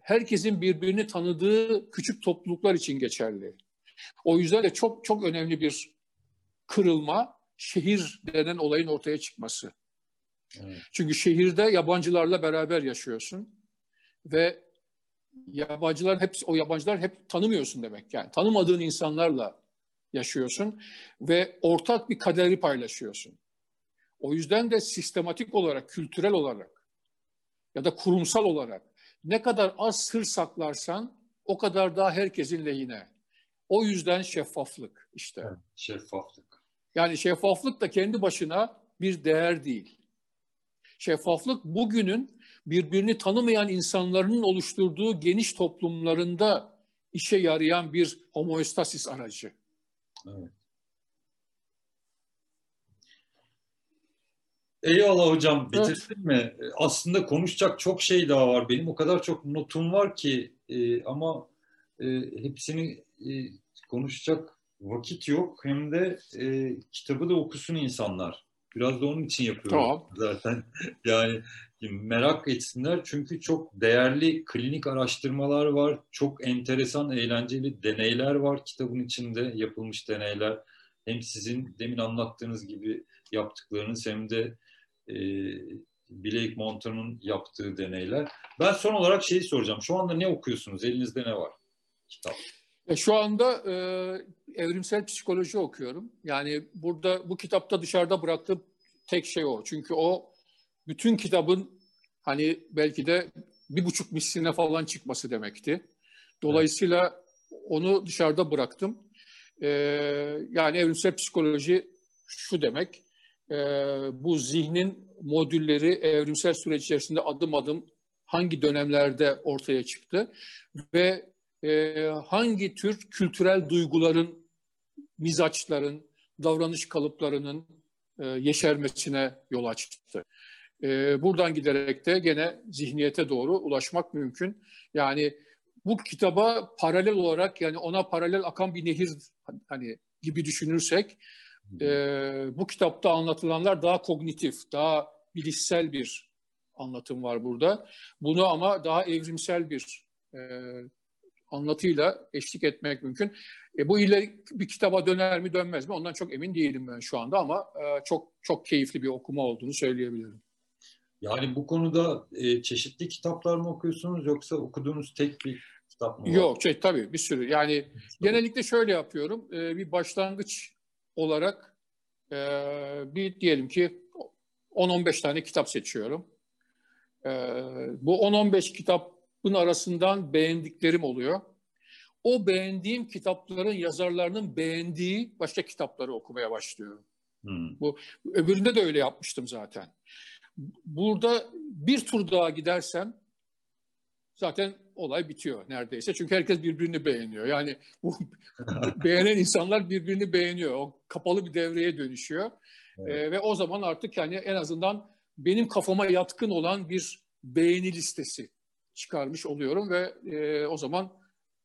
herkesin birbirini tanıdığı küçük topluluklar için geçerli. O yüzden de çok çok önemli bir kırılma şehir denen olayın ortaya çıkması. Evet. Çünkü şehirde yabancılarla beraber yaşıyorsun ve yabancılar hep o yabancılar hep tanımıyorsun demek yani tanımadığın insanlarla yaşıyorsun ve ortak bir kaderi paylaşıyorsun. O yüzden de sistematik olarak, kültürel olarak ya da kurumsal olarak ne kadar az sır saklarsan o kadar daha herkesin lehine. O yüzden şeffaflık işte. Evet,
şeffaflık.
Yani şeffaflık da kendi başına bir değer değil. Şeffaflık bugünün birbirini tanımayan insanların oluşturduğu geniş toplumlarında işe yarayan bir homoestasis aracı. Evet.
Eyvallah hocam bitirdin evet. mi? Aslında konuşacak çok şey daha var. Benim o kadar çok notum var ki e, ama e, hepsini e, konuşacak vakit yok hem de e, kitabı da okusun insanlar. Biraz da onun için yapıyorum
tamam.
zaten. Yani merak etsinler çünkü çok değerli klinik araştırmalar var. Çok enteresan, eğlenceli deneyler var kitabın içinde yapılmış deneyler. Hem sizin demin anlattığınız gibi yaptıklarınız hem de e, Blake Montagn'ın yaptığı deneyler. Ben son olarak şeyi soracağım. Şu anda ne okuyorsunuz? Elinizde ne var? Kitap.
Şu anda e, evrimsel psikoloji okuyorum. Yani burada bu kitapta dışarıda bıraktığım tek şey o. Çünkü o bütün kitabın hani belki de bir buçuk misline falan çıkması demekti. Dolayısıyla evet. onu dışarıda bıraktım. E, yani evrimsel psikoloji şu demek. E, bu zihnin modülleri evrimsel süreç içerisinde adım adım hangi dönemlerde ortaya çıktı ve e, hangi tür kültürel duyguların, mizaçların, davranış kalıplarının e, yeşermesine yol açtı. E, buradan giderek de gene zihniyete doğru ulaşmak mümkün. Yani bu kitaba paralel olarak yani ona paralel akan bir nehir hani gibi düşünürsek e, bu kitapta anlatılanlar daha kognitif, daha bilişsel bir anlatım var burada. Bunu ama daha evrimsel bir e, anlatıyla eşlik etmek mümkün. E, bu ile bir kitaba döner mi dönmez mi ondan çok emin değilim ben şu anda ama e, çok çok keyifli bir okuma olduğunu söyleyebilirim.
Yani bu konuda e, çeşitli kitaplar mı okuyorsunuz yoksa okuduğunuz tek bir kitap mı var?
Yok şey, tabii bir sürü. Yani tabii. genellikle şöyle yapıyorum. E, bir başlangıç olarak e, bir diyelim ki 10-15 tane kitap seçiyorum. E, bu 10-15 kitabın arasından beğendiklerim oluyor. O beğendiğim kitapların yazarlarının beğendiği başka kitapları okumaya başlıyorum. Hmm. Bu öbüründe de öyle yapmıştım zaten. Burada bir tur daha gidersem zaten olay bitiyor neredeyse. Çünkü herkes birbirini beğeniyor. Yani bu beğenen insanlar birbirini beğeniyor. O kapalı bir devreye dönüşüyor. Evet. Ee, ve o zaman artık yani en azından benim kafama yatkın olan bir beğeni listesi çıkarmış oluyorum ve e, o zaman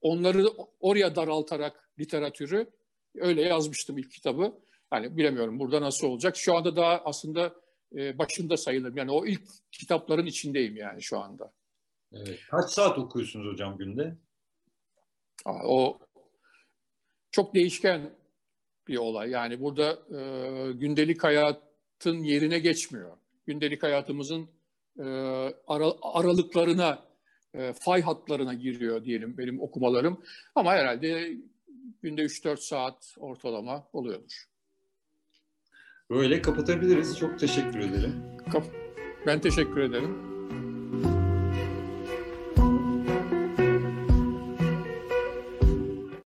onları oraya daraltarak literatürü öyle yazmıştım ilk kitabı. Yani bilemiyorum burada nasıl olacak. Şu anda daha aslında e, başında sayılırım. Yani o ilk kitapların içindeyim yani şu anda.
Evet. Kaç saat okuyorsunuz hocam günde?
O çok değişken bir olay. Yani burada e, gündelik hayatın yerine geçmiyor. Gündelik hayatımızın e, ara, aralıklarına, e, fay hatlarına giriyor diyelim benim okumalarım. Ama herhalde günde 3-4 saat ortalama oluyordur.
Böyle kapatabiliriz. Çok teşekkür ederim.
Ben teşekkür ederim.